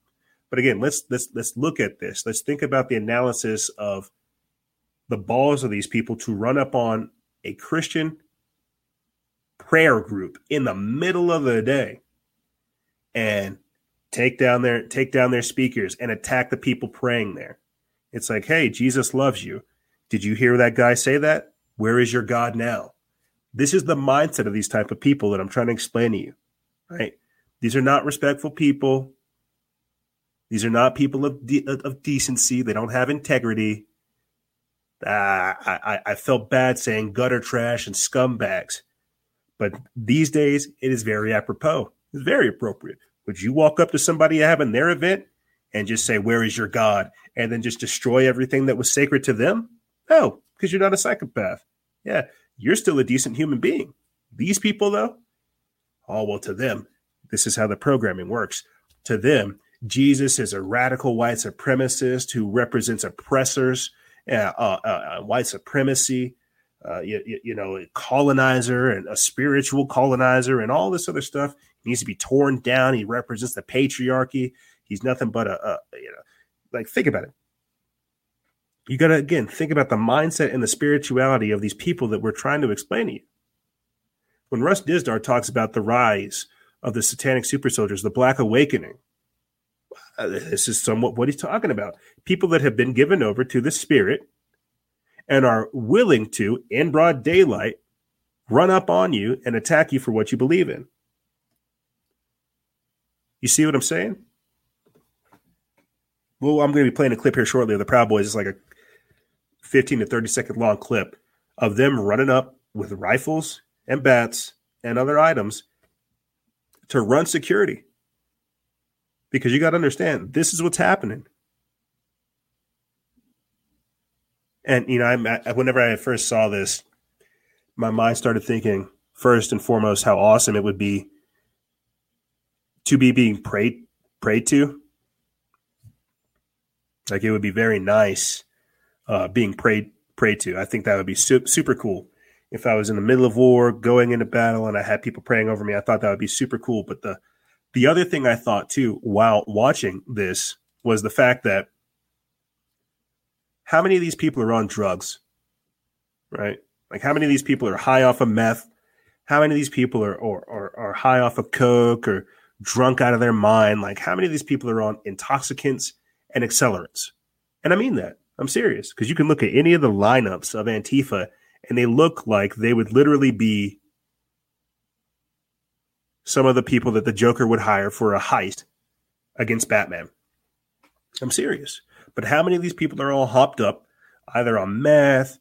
But again, let's let's let's look at this. Let's think about the analysis of the balls of these people to run up on a Christian prayer group in the middle of the day and take down their take down their speakers and attack the people praying there. It's like, hey, Jesus loves you. Did you hear that guy say that? Where is your God now? This is the mindset of these type of people that I'm trying to explain to you. Right? These are not respectful people. These are not people of de- of decency. They don't have integrity. Uh, I, I felt bad saying gutter trash and scumbags, but these days it is very apropos. It's very appropriate. Would you walk up to somebody having their event and just say, Where is your God? and then just destroy everything that was sacred to them? No, because you're not a psychopath. Yeah, you're still a decent human being. These people, though, oh, well, to them, this is how the programming works. To them, Jesus is a radical white supremacist who represents oppressors, uh, uh, uh, white supremacy, uh, you, you, you know, a colonizer and a spiritual colonizer and all this other stuff. He needs to be torn down. He represents the patriarchy. He's nothing but a, a you know, like think about it. You got to again think about the mindset and the spirituality of these people that we're trying to explain to you. When Russ Dizdar talks about the rise of the satanic super soldiers, the Black Awakening, uh, this is somewhat what he's talking about. People that have been given over to the spirit and are willing to, in broad daylight, run up on you and attack you for what you believe in. You see what I'm saying? Well, I'm going to be playing a clip here shortly of the Proud Boys. It's like a 15 to 30 second long clip of them running up with rifles and bats and other items to run security. Because you got to understand, this is what's happening. And you know, I, whenever I first saw this, my mind started thinking first and foremost how awesome it would be to be being prayed prayed to. Like it would be very nice uh, being prayed prayed to. I think that would be su- super cool. If I was in the middle of war, going into battle, and I had people praying over me, I thought that would be super cool. But the The other thing I thought too while watching this was the fact that how many of these people are on drugs? Right? Like how many of these people are high off of meth? How many of these people are or, or are high off of coke or drunk out of their mind? Like how many of these people are on intoxicants and accelerants? And I mean that. I'm serious because you can look at any of the lineups of Antifa and they look like they would literally be some of the people that the Joker would hire for a heist against Batman. I'm serious. But how many of these people are all hopped up either on meth,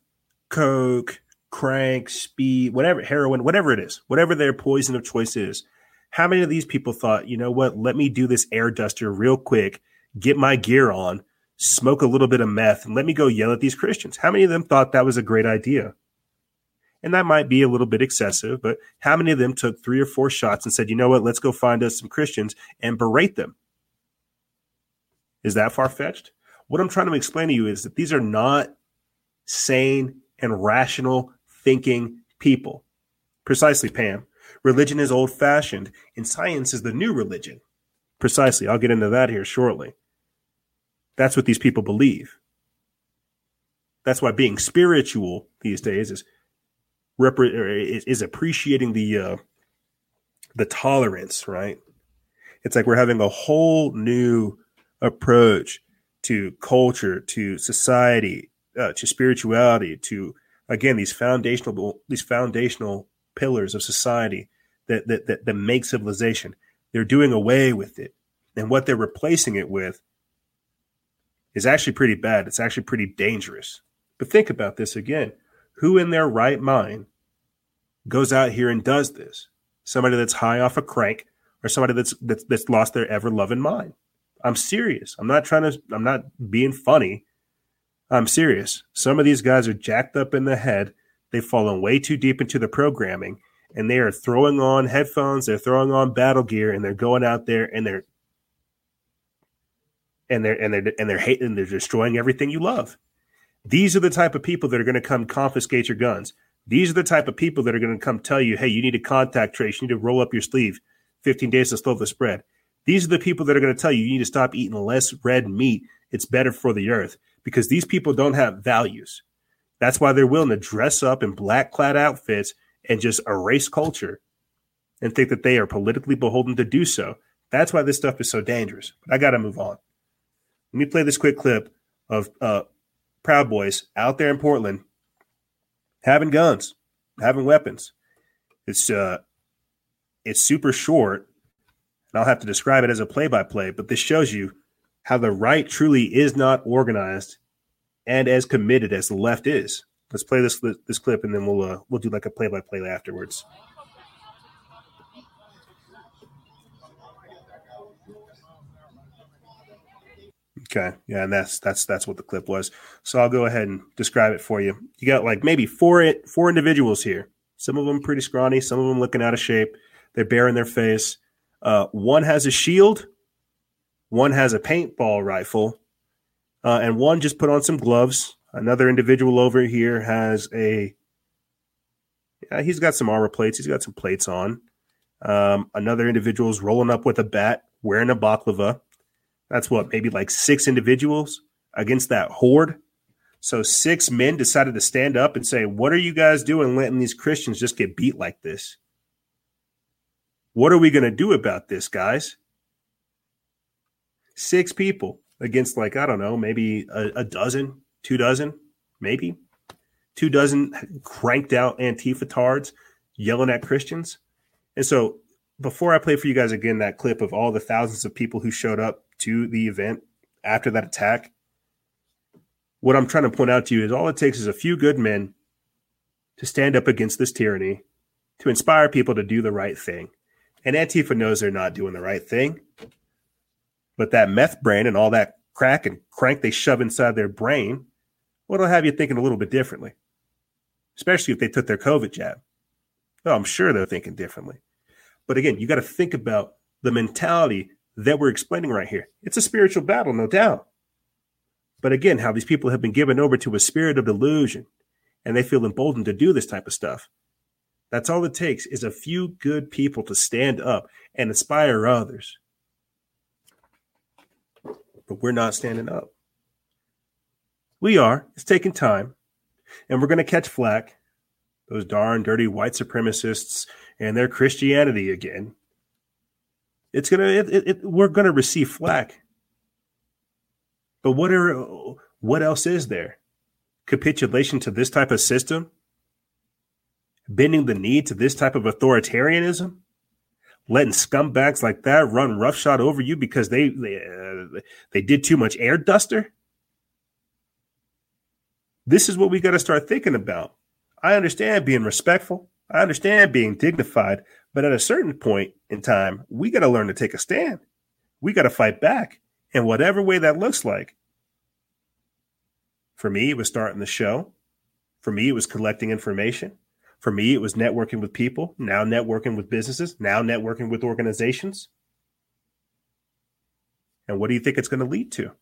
coke, crank, speed, whatever, heroin, whatever it is, whatever their poison of choice is? How many of these people thought, you know what, let me do this air duster real quick, get my gear on, smoke a little bit of meth, and let me go yell at these Christians? How many of them thought that was a great idea? And that might be a little bit excessive, but how many of them took three or four shots and said, you know what, let's go find us some Christians and berate them? Is that far fetched? What I'm trying to explain to you is that these are not sane and rational thinking people. Precisely, Pam. Religion is old fashioned and science is the new religion. Precisely. I'll get into that here shortly. That's what these people believe. That's why being spiritual these days is is, appreciating the uh, the tolerance, right? It's like we're having a whole new approach to culture, to society, uh, to spirituality, to again these foundational these foundational pillars of society that, that that that make civilization. They're doing away with it, and what they're replacing it with is actually pretty bad. It's actually pretty dangerous. But think about this again: who in their right mind goes out here and does this? Somebody that's high off a crank, or somebody that's that's, that's lost their ever loving mind. I'm serious. I'm not trying to. I'm not being funny. I'm serious. Some of these guys are jacked up in the head. They've fallen way too deep into the programming, and they are throwing on headphones. They're throwing on battle gear, and they're going out there and they're and they're and they're and they're hating. They're destroying everything you love. These are the type of people that are going to come confiscate your guns. These are the type of people that are going to come tell you, "Hey, you need to contact trace. You need to roll up your sleeve. 15 days to slow the spread." These are the people that are going to tell you you need to stop eating less red meat. It's better for the earth because these people don't have values. That's why they're willing to dress up in black clad outfits and just erase culture and think that they are politically beholden to do so. That's why this stuff is so dangerous. But I got to move on. Let me play this quick clip of uh, Proud Boys out there in Portland having guns, having weapons. It's uh, it's super short, and I'll have to describe it as a play-by-play. But this shows you how the right truly is not organized and as committed as the left is. Let's play this this clip, and then we'll uh, we'll do like a play-by-play afterwards. Okay, yeah, and that's that's that's what the clip was. So I'll go ahead and describe it for you. You got like maybe four four individuals here. Some of them pretty scrawny, some of them looking out of shape. They're baring their face. Uh, one has a shield, one has a paintball rifle, uh, and one just put on some gloves. Another individual over here has a. Yeah, he's got some armor plates. He's got some plates on. Um, another individual is rolling up with a bat, wearing a baklava. That's what, maybe like six individuals against that horde. So six men decided to stand up and say, What are you guys doing letting these Christians just get beat like this? What are we going to do about this, guys? Six people against, like, I don't know, maybe a, a dozen, two dozen, maybe two dozen cranked out Antifa tards yelling at Christians. And so before I play for you guys again that clip of all the thousands of people who showed up to the event after that attack, what I'm trying to point out to you is all it takes is a few good men to stand up against this tyranny, to inspire people to do the right thing. And Antifa knows they're not doing the right thing. But that meth brain and all that crack and crank they shove inside their brain, what'll have you thinking a little bit differently, especially if they took their COVID jab. Oh, I'm sure they're thinking differently. But again, you got to think about the mentality that we're explaining right here. It's a spiritual battle, no doubt. But again, how these people have been given over to a spirit of delusion and they feel emboldened to do this type of stuff. That's all it takes is a few good people to stand up and inspire others. But we're not standing up. We are. It's taking time. And we're going to catch flack. Those darn dirty white supremacists and their Christianity again. It's to, it, it, it, we're to receive flack. But what are, what else is there? Capitulation to this type of system? Bending the knee to this type of authoritarianism? Letting scumbags like that run roughshod over you because they they, uh, they did too much air duster? This is what we got to start thinking about. I understand being respectful. I understand being dignified, but at a certain point in time, we got to learn to take a stand. We got to fight back in whatever way that looks like. For me, it was starting the show. For me, it was collecting information. For me, it was networking with people, now networking with businesses, now networking with organizations. And what do you think it's going to lead to?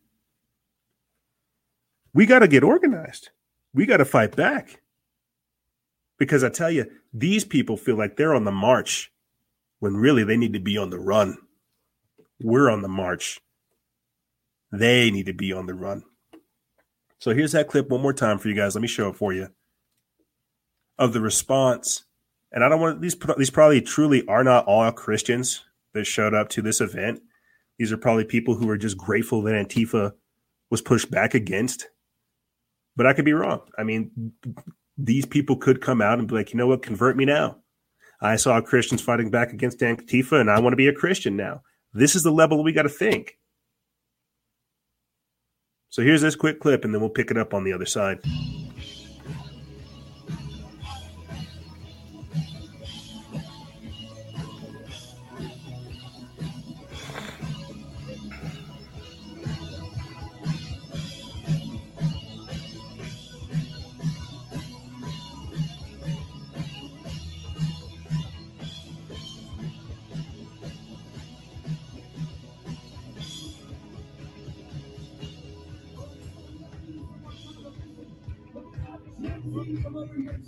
We got to get organized. We got to fight back. Because I tell you, these people feel like they're on the march when really they need to be on the run. We're on the march. They need to be on the run. So here's that clip one more time for you guys. Let me show it for you of the response. And I don't want these these probably truly are not all Christians that showed up to this event. These are probably people who are just grateful that Antifa was pushed back against. But I could be wrong. I mean, these people could come out and be like, you know what, convert me now. I saw Christians fighting back against Antifa and I want to be a Christian now. This is the level we got to think. So here's this quick clip and then we'll pick it up on the other side.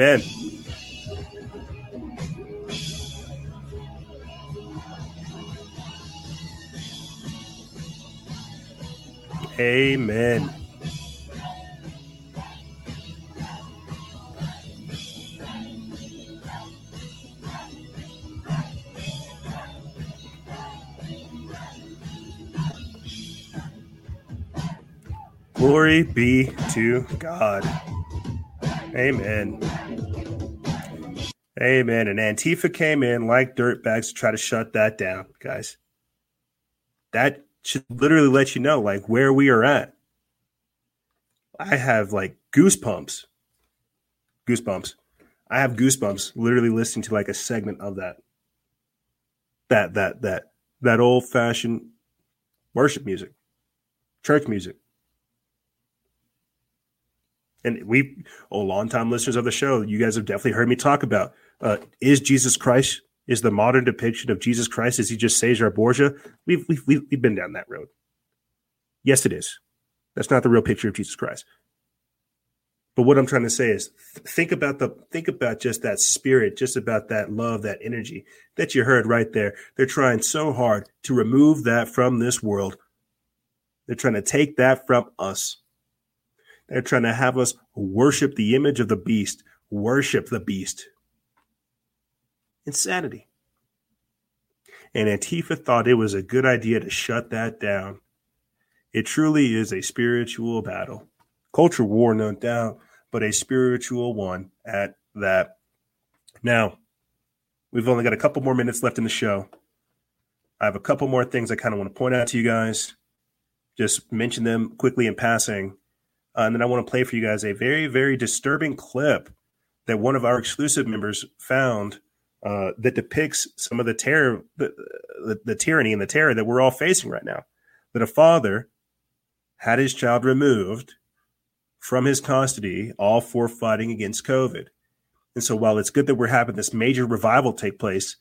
Amen. Amen. Glory be to God. Amen. Amen. And Antifa came in like dirtbags to try to shut that down, guys. That should literally let you know like where we are at. I have like goosebumps. Goosebumps. I have goosebumps literally listening to like a segment of that. That that that that old fashioned worship music. Church music. And we, oh, long time listeners of the show, you guys have definitely heard me talk about uh, is Jesus Christ is the modern depiction of Jesus Christ? Is he just Caesar Borgia? We've, we've, we've been down that road. Yes, it is. That's not the real picture of Jesus Christ. But what I'm trying to say is think about the think about just that spirit, just about that love, that energy that you heard right there. They're trying so hard to remove that from this world. They're trying to take that from us. They're trying to have us worship the image of the beast, worship the beast insanity. and Antifa thought it was a good idea to shut that down. It truly is a spiritual battle. Culture war, no doubt, but a spiritual one at that. Now, we've only got a couple more minutes left in the show. I have a couple more things I kind of want to point out to you guys. Just mention them quickly in passing. Uh, and then I want to play for you guys a very, very disturbing clip that one of our exclusive members found uh, that depicts some of the terror, the, the, the tyranny and the terror that we're all facing right now. That a father had his child removed from his custody, all for fighting against COVID. And so, while it's good that we're having this major revival take place,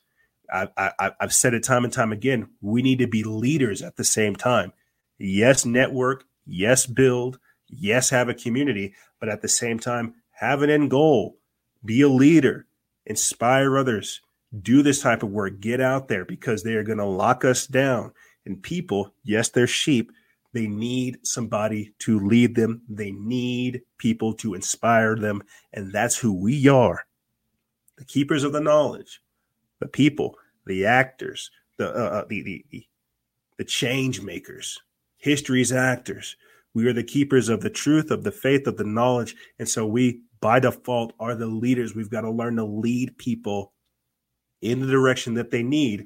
I, I, I've said it time and time again. We need to be leaders at the same time. Yes, network. Yes, build. Yes, have a community. But at the same time, have an end goal. Be a leader. Inspire others. Do this type of work. Get out there because they are going to lock us down. And people, yes, they're sheep. They need somebody to lead them. They need people to inspire them. And that's who we are the keepers of the knowledge, the people, the actors, the, uh, uh the, the, the, the change makers, history's actors. We are the keepers of the truth, of the faith, of the knowledge. And so we, by default, are the leaders. We've got to learn to lead people in the direction that they need,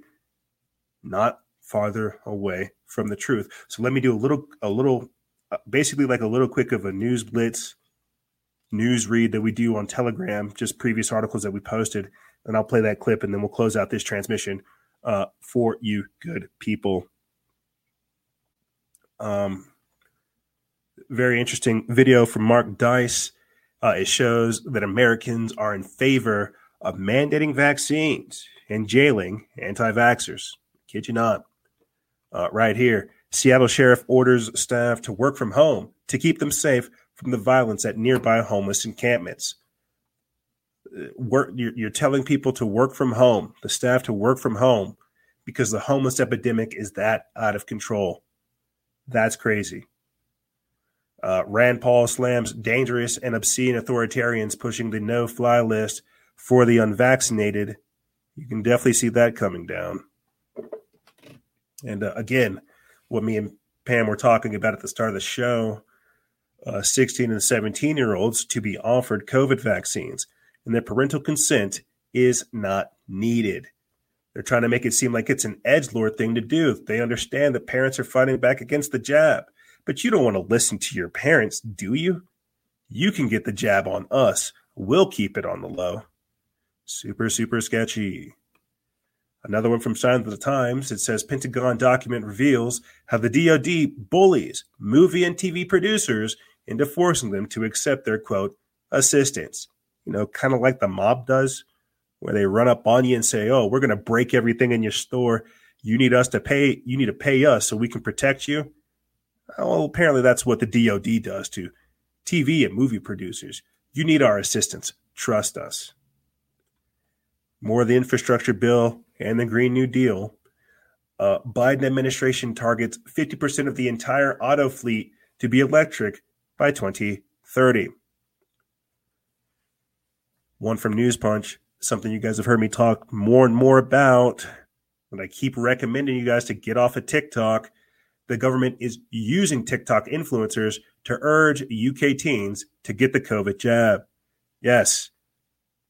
not farther away from the truth. So let me do a little, a little, uh, basically like a little quick of a news blitz news read that we do on Telegram, just previous articles that we posted. And I'll play that clip and then we'll close out this transmission uh, for you, good people. Um, very interesting video from Mark Dice. Uh, it shows that Americans are in favor of mandating vaccines and jailing anti vaxxers. Kid you not. Uh, right here, Seattle Sheriff orders staff to work from home to keep them safe from the violence at nearby homeless encampments. Uh, work, you're, you're telling people to work from home, the staff to work from home, because the homeless epidemic is that out of control. That's crazy. Uh, Rand Paul slams dangerous and obscene authoritarians pushing the no fly list for the unvaccinated. You can definitely see that coming down. And uh, again, what me and Pam were talking about at the start of the show uh, 16 and 17 year olds to be offered COVID vaccines, and their parental consent is not needed. They're trying to make it seem like it's an edge lord thing to do. They understand that parents are fighting back against the jab, but you don't want to listen to your parents, do you? You can get the jab on us. We'll keep it on the low. Super, super sketchy. Another one from Signs of the Times. It says Pentagon document reveals how the DoD bullies movie and TV producers into forcing them to accept their quote assistance. You know, kind of like the mob does, where they run up on you and say, "Oh, we're going to break everything in your store. You need us to pay. You need to pay us so we can protect you." Well, apparently that's what the DoD does to TV and movie producers. You need our assistance. Trust us. More of the infrastructure bill and the Green New Deal. Uh, Biden administration targets 50% of the entire auto fleet to be electric by 2030. One from News Punch, something you guys have heard me talk more and more about, and I keep recommending you guys to get off of TikTok. The government is using TikTok influencers to urge UK teens to get the COVID jab. Yes,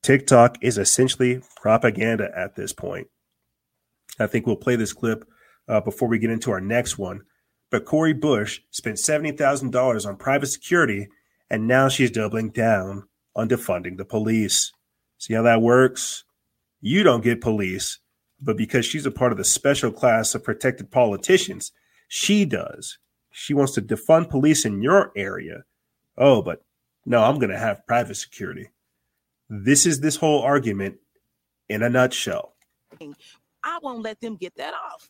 TikTok is essentially propaganda at this point. I think we'll play this clip uh, before we get into our next one. But Cori Bush spent $70,000 on private security, and now she's doubling down on defunding the police. See how that works? You don't get police, but because she's a part of the special class of protected politicians, she does. She wants to defund police in your area. Oh, but no, I'm going to have private security. This is this whole argument in a nutshell. I won't let them get that off.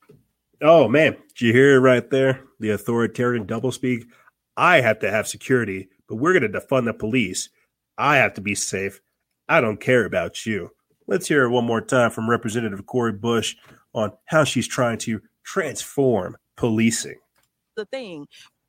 Oh man, did you hear it right there? The authoritarian doublespeak. I have to have security, but we're going to defund the police. I have to be safe. I don't care about you. Let's hear it one more time from Representative Cori Bush on how she's trying to transform policing. the thing.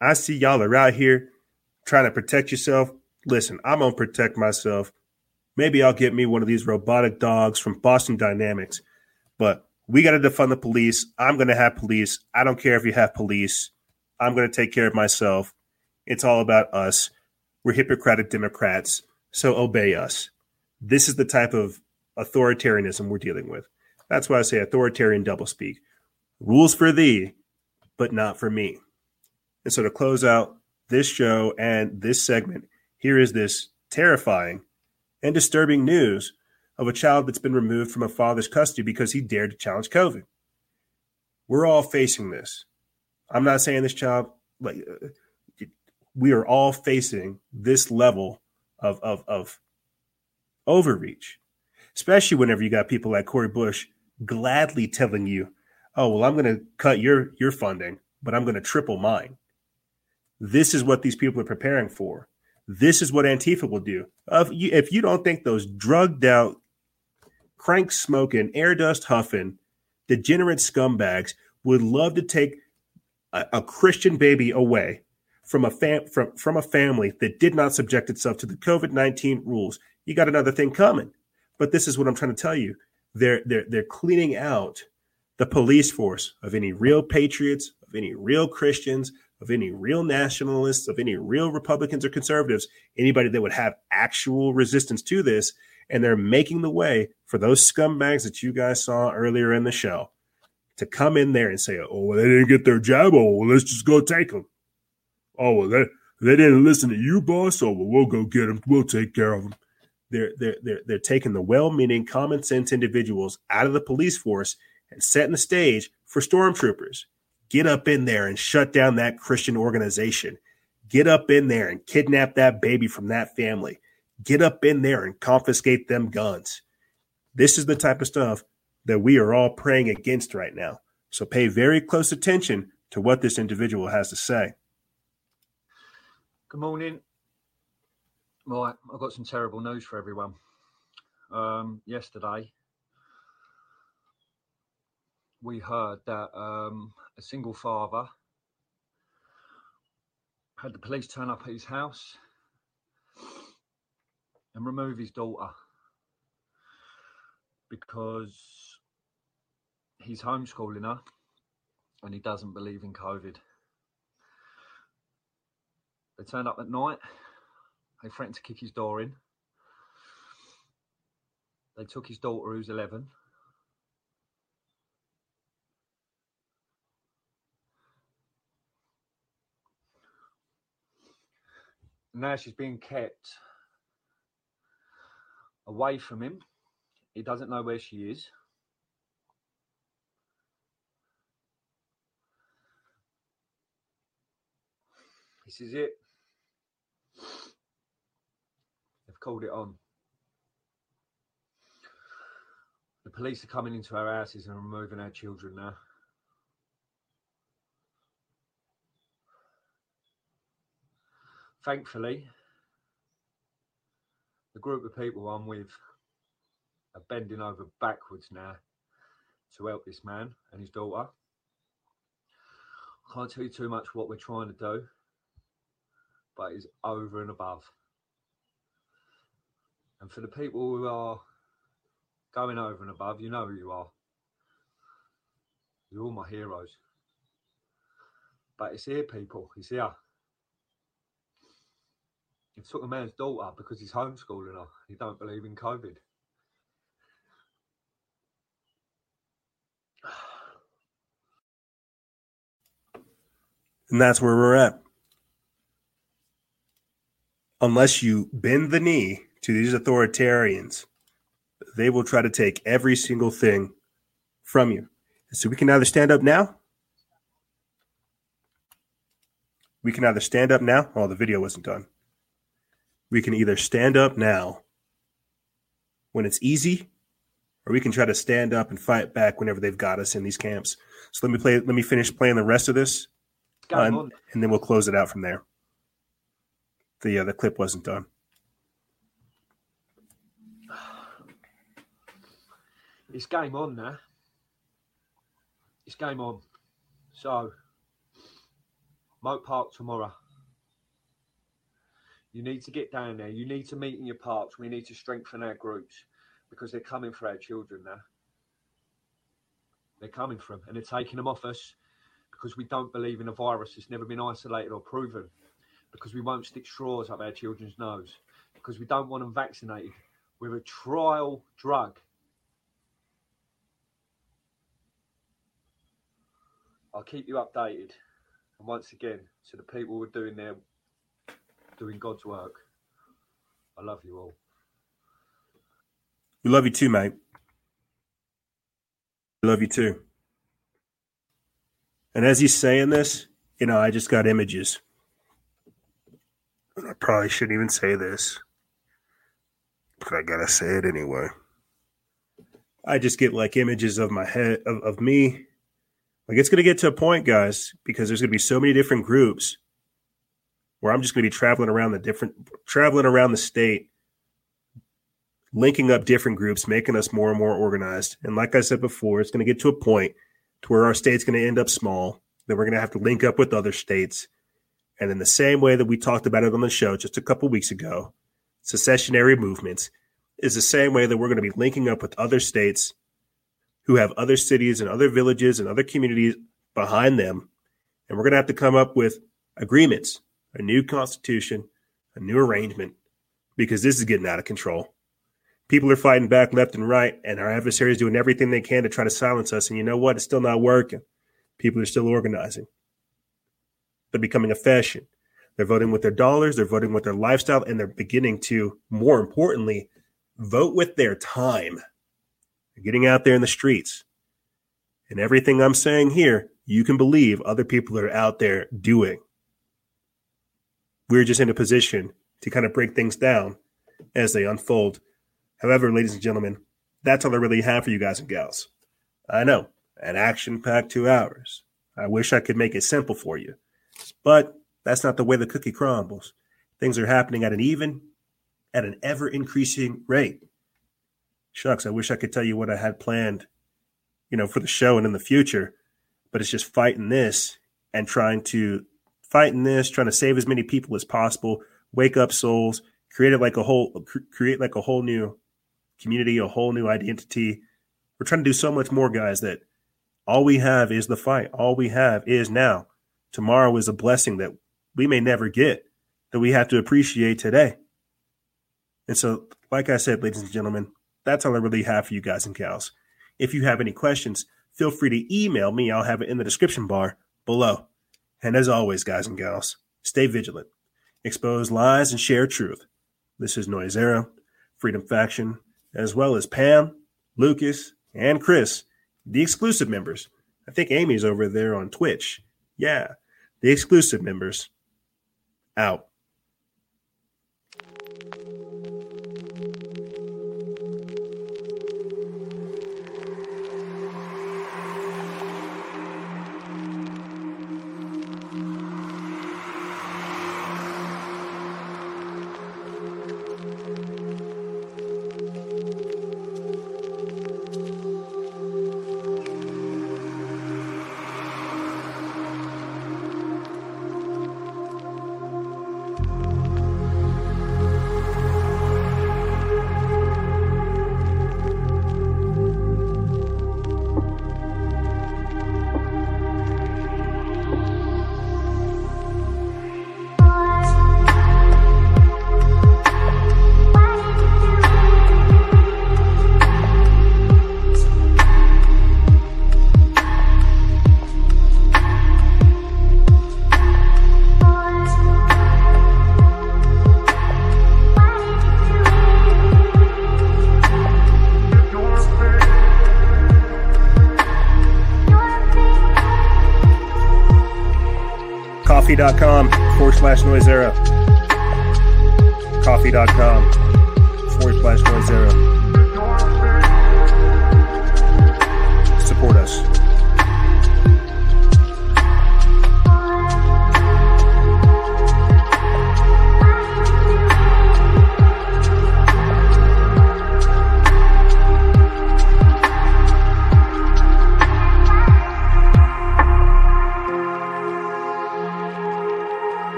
I see y'all are out here trying to protect yourself. Listen, I'm going to protect myself. Maybe I'll get me one of these robotic dogs from Boston Dynamics, but we got to defund the police. I'm going to have police. I don't care if you have police. I'm going to take care of myself. It's all about us. We're Hippocratic Democrats, so obey us. This is the type of authoritarianism we're dealing with. That's why I say authoritarian doublespeak. Rules for thee, but not for me. And so to close out this show and this segment, here is this terrifying and disturbing news of a child that's been removed from a father's custody because he dared to challenge COVID. We're all facing this. I'm not saying this child, like, we are all facing this level of, of, of overreach, especially whenever you got people like Cori Bush gladly telling you, oh, well, I'm going to cut your, your funding, but I'm going to triple mine. This is what these people are preparing for. This is what Antifa will do. If you, if you don't think those drugged out, crank smoking, air dust huffing, degenerate scumbags would love to take a, a Christian baby away from a fam- from from a family that did not subject itself to the COVID nineteen rules, you got another thing coming. But this is what I'm trying to tell you. They're they're they're cleaning out the police force of any real patriots, of any real Christians, of any real nationalists, of any real Republicans or conservatives, anybody that would have actual resistance to this. And they're making the way for those scumbags that you guys saw earlier in the show to come in there and say, oh, well, they didn't get their job. Oh, well, let's just go take them. Oh, well, they, they didn't listen to you, boss. Oh, well, we'll go get them. We'll take care of them. They're, they're, they're, they're taking the well meaning, common sense individuals out of the police force and setting the stage for stormtroopers. Get up in there and shut down that Christian organization. Get up in there and kidnap that baby from that family. Get up in there and confiscate them guns. This is the type of stuff that we are all praying against right now. So pay very close attention to what this individual has to say. Good morning. Right, I've got some terrible news for everyone. Um, yesterday, we heard that um, a single father had the police turn up at his house and remove his daughter because he's homeschooling her and he doesn't believe in COVID. They turned up at night. They threatened to kick his door in. They took his daughter, who's 11. Now she's being kept away from him. He doesn't know where she is. This is it. They've called it on. The police are coming into our houses and removing our children now. Thankfully, the group of people I'm with are bending over backwards now to help this man and his daughter. I can't tell you too much what we're trying to do, but it's over and above. And for the people who are going over and above, you know who you are. You're all my heroes. But it's here, people. It's here. He took a man's daughter because he's homeschooling her. He don't believe in COVID. And that's where we're at. Unless you bend the knee to these authoritarians, they will try to take every single thing from you. So we can either stand up now. We can either stand up now. Oh, the video wasn't done. We can either stand up now when it's easy, or we can try to stand up and fight back whenever they've got us in these camps. So let me play. Let me finish playing the rest of this, and, and then we'll close it out from there. The uh, the clip wasn't done. It's game on now. It's game on. So, Moat Park tomorrow. You need to get down there. You need to meet in your parks. We need to strengthen our groups because they're coming for our children now. They're coming for them and they're taking them off us because we don't believe in a virus that's never been isolated or proven. Because we won't stick straws up our children's nose. Because we don't want them vaccinated with a trial drug I'll keep you updated. And once again, to the people who are doing their doing God's work, I love you all. We love you too, mate. We love you too. And as he's saying this, you know, I just got images. I probably shouldn't even say this, but I gotta say it anyway. I just get like images of my head of, of me. Like it's gonna get to a point, guys, because there's gonna be so many different groups where I'm just gonna be traveling around the different traveling around the state linking up different groups, making us more and more organized. And like I said before, it's going to get to a point to where our state's going to end up small. Then we're going to have to link up with other states. And in the same way that we talked about it on the show just a couple weeks ago, secessionary movements is the same way that we're going to be linking up with other states who have other cities and other villages and other communities behind them. And we're going to have to come up with agreements, a new constitution, a new arrangement, because this is getting out of control people are fighting back left and right, and our adversaries doing everything they can to try to silence us. And you know what? It's still not working. People are still organizing. They're becoming a fashion. They're voting with their dollars, they're voting with their lifestyle, and they're beginning to, more importantly, vote with their time. They're getting out there in the streets. And everything I'm saying here, you can believe other people are out there doing. We're just in a position to kind of break things down as they unfold However, ladies and gentlemen, that's all I really have for you guys and gals. I know, an action packed two hours. I wish I could make it simple for you, but that's not the way the cookie crumbles. Things are happening at an even, at an ever increasing rate. Shucks, I wish I could tell you what I had planned, you know, for the show and in the future, but it's just fighting this and trying to fighting this, trying to save as many people as possible, wake up souls, create like a whole, create like a whole new community, a whole new identity. We're trying to do so much more, guys, that all we have is the fight. All we have is now. Tomorrow is a blessing that we may never get, that we have to appreciate today. And so, like I said, ladies and gentlemen, that's all I really have for you guys and gals. If you have any questions, feel free to email me. I'll have it in the description bar below. And as always, guys and gals, stay vigilant, expose lies, and share truth. This is Noisera, Freedom Faction, as well as Pam, Lucas, and Chris, the exclusive members. I think Amy's over there on Twitch. Yeah, the exclusive members. Out. Coffee.com forward slash noise era.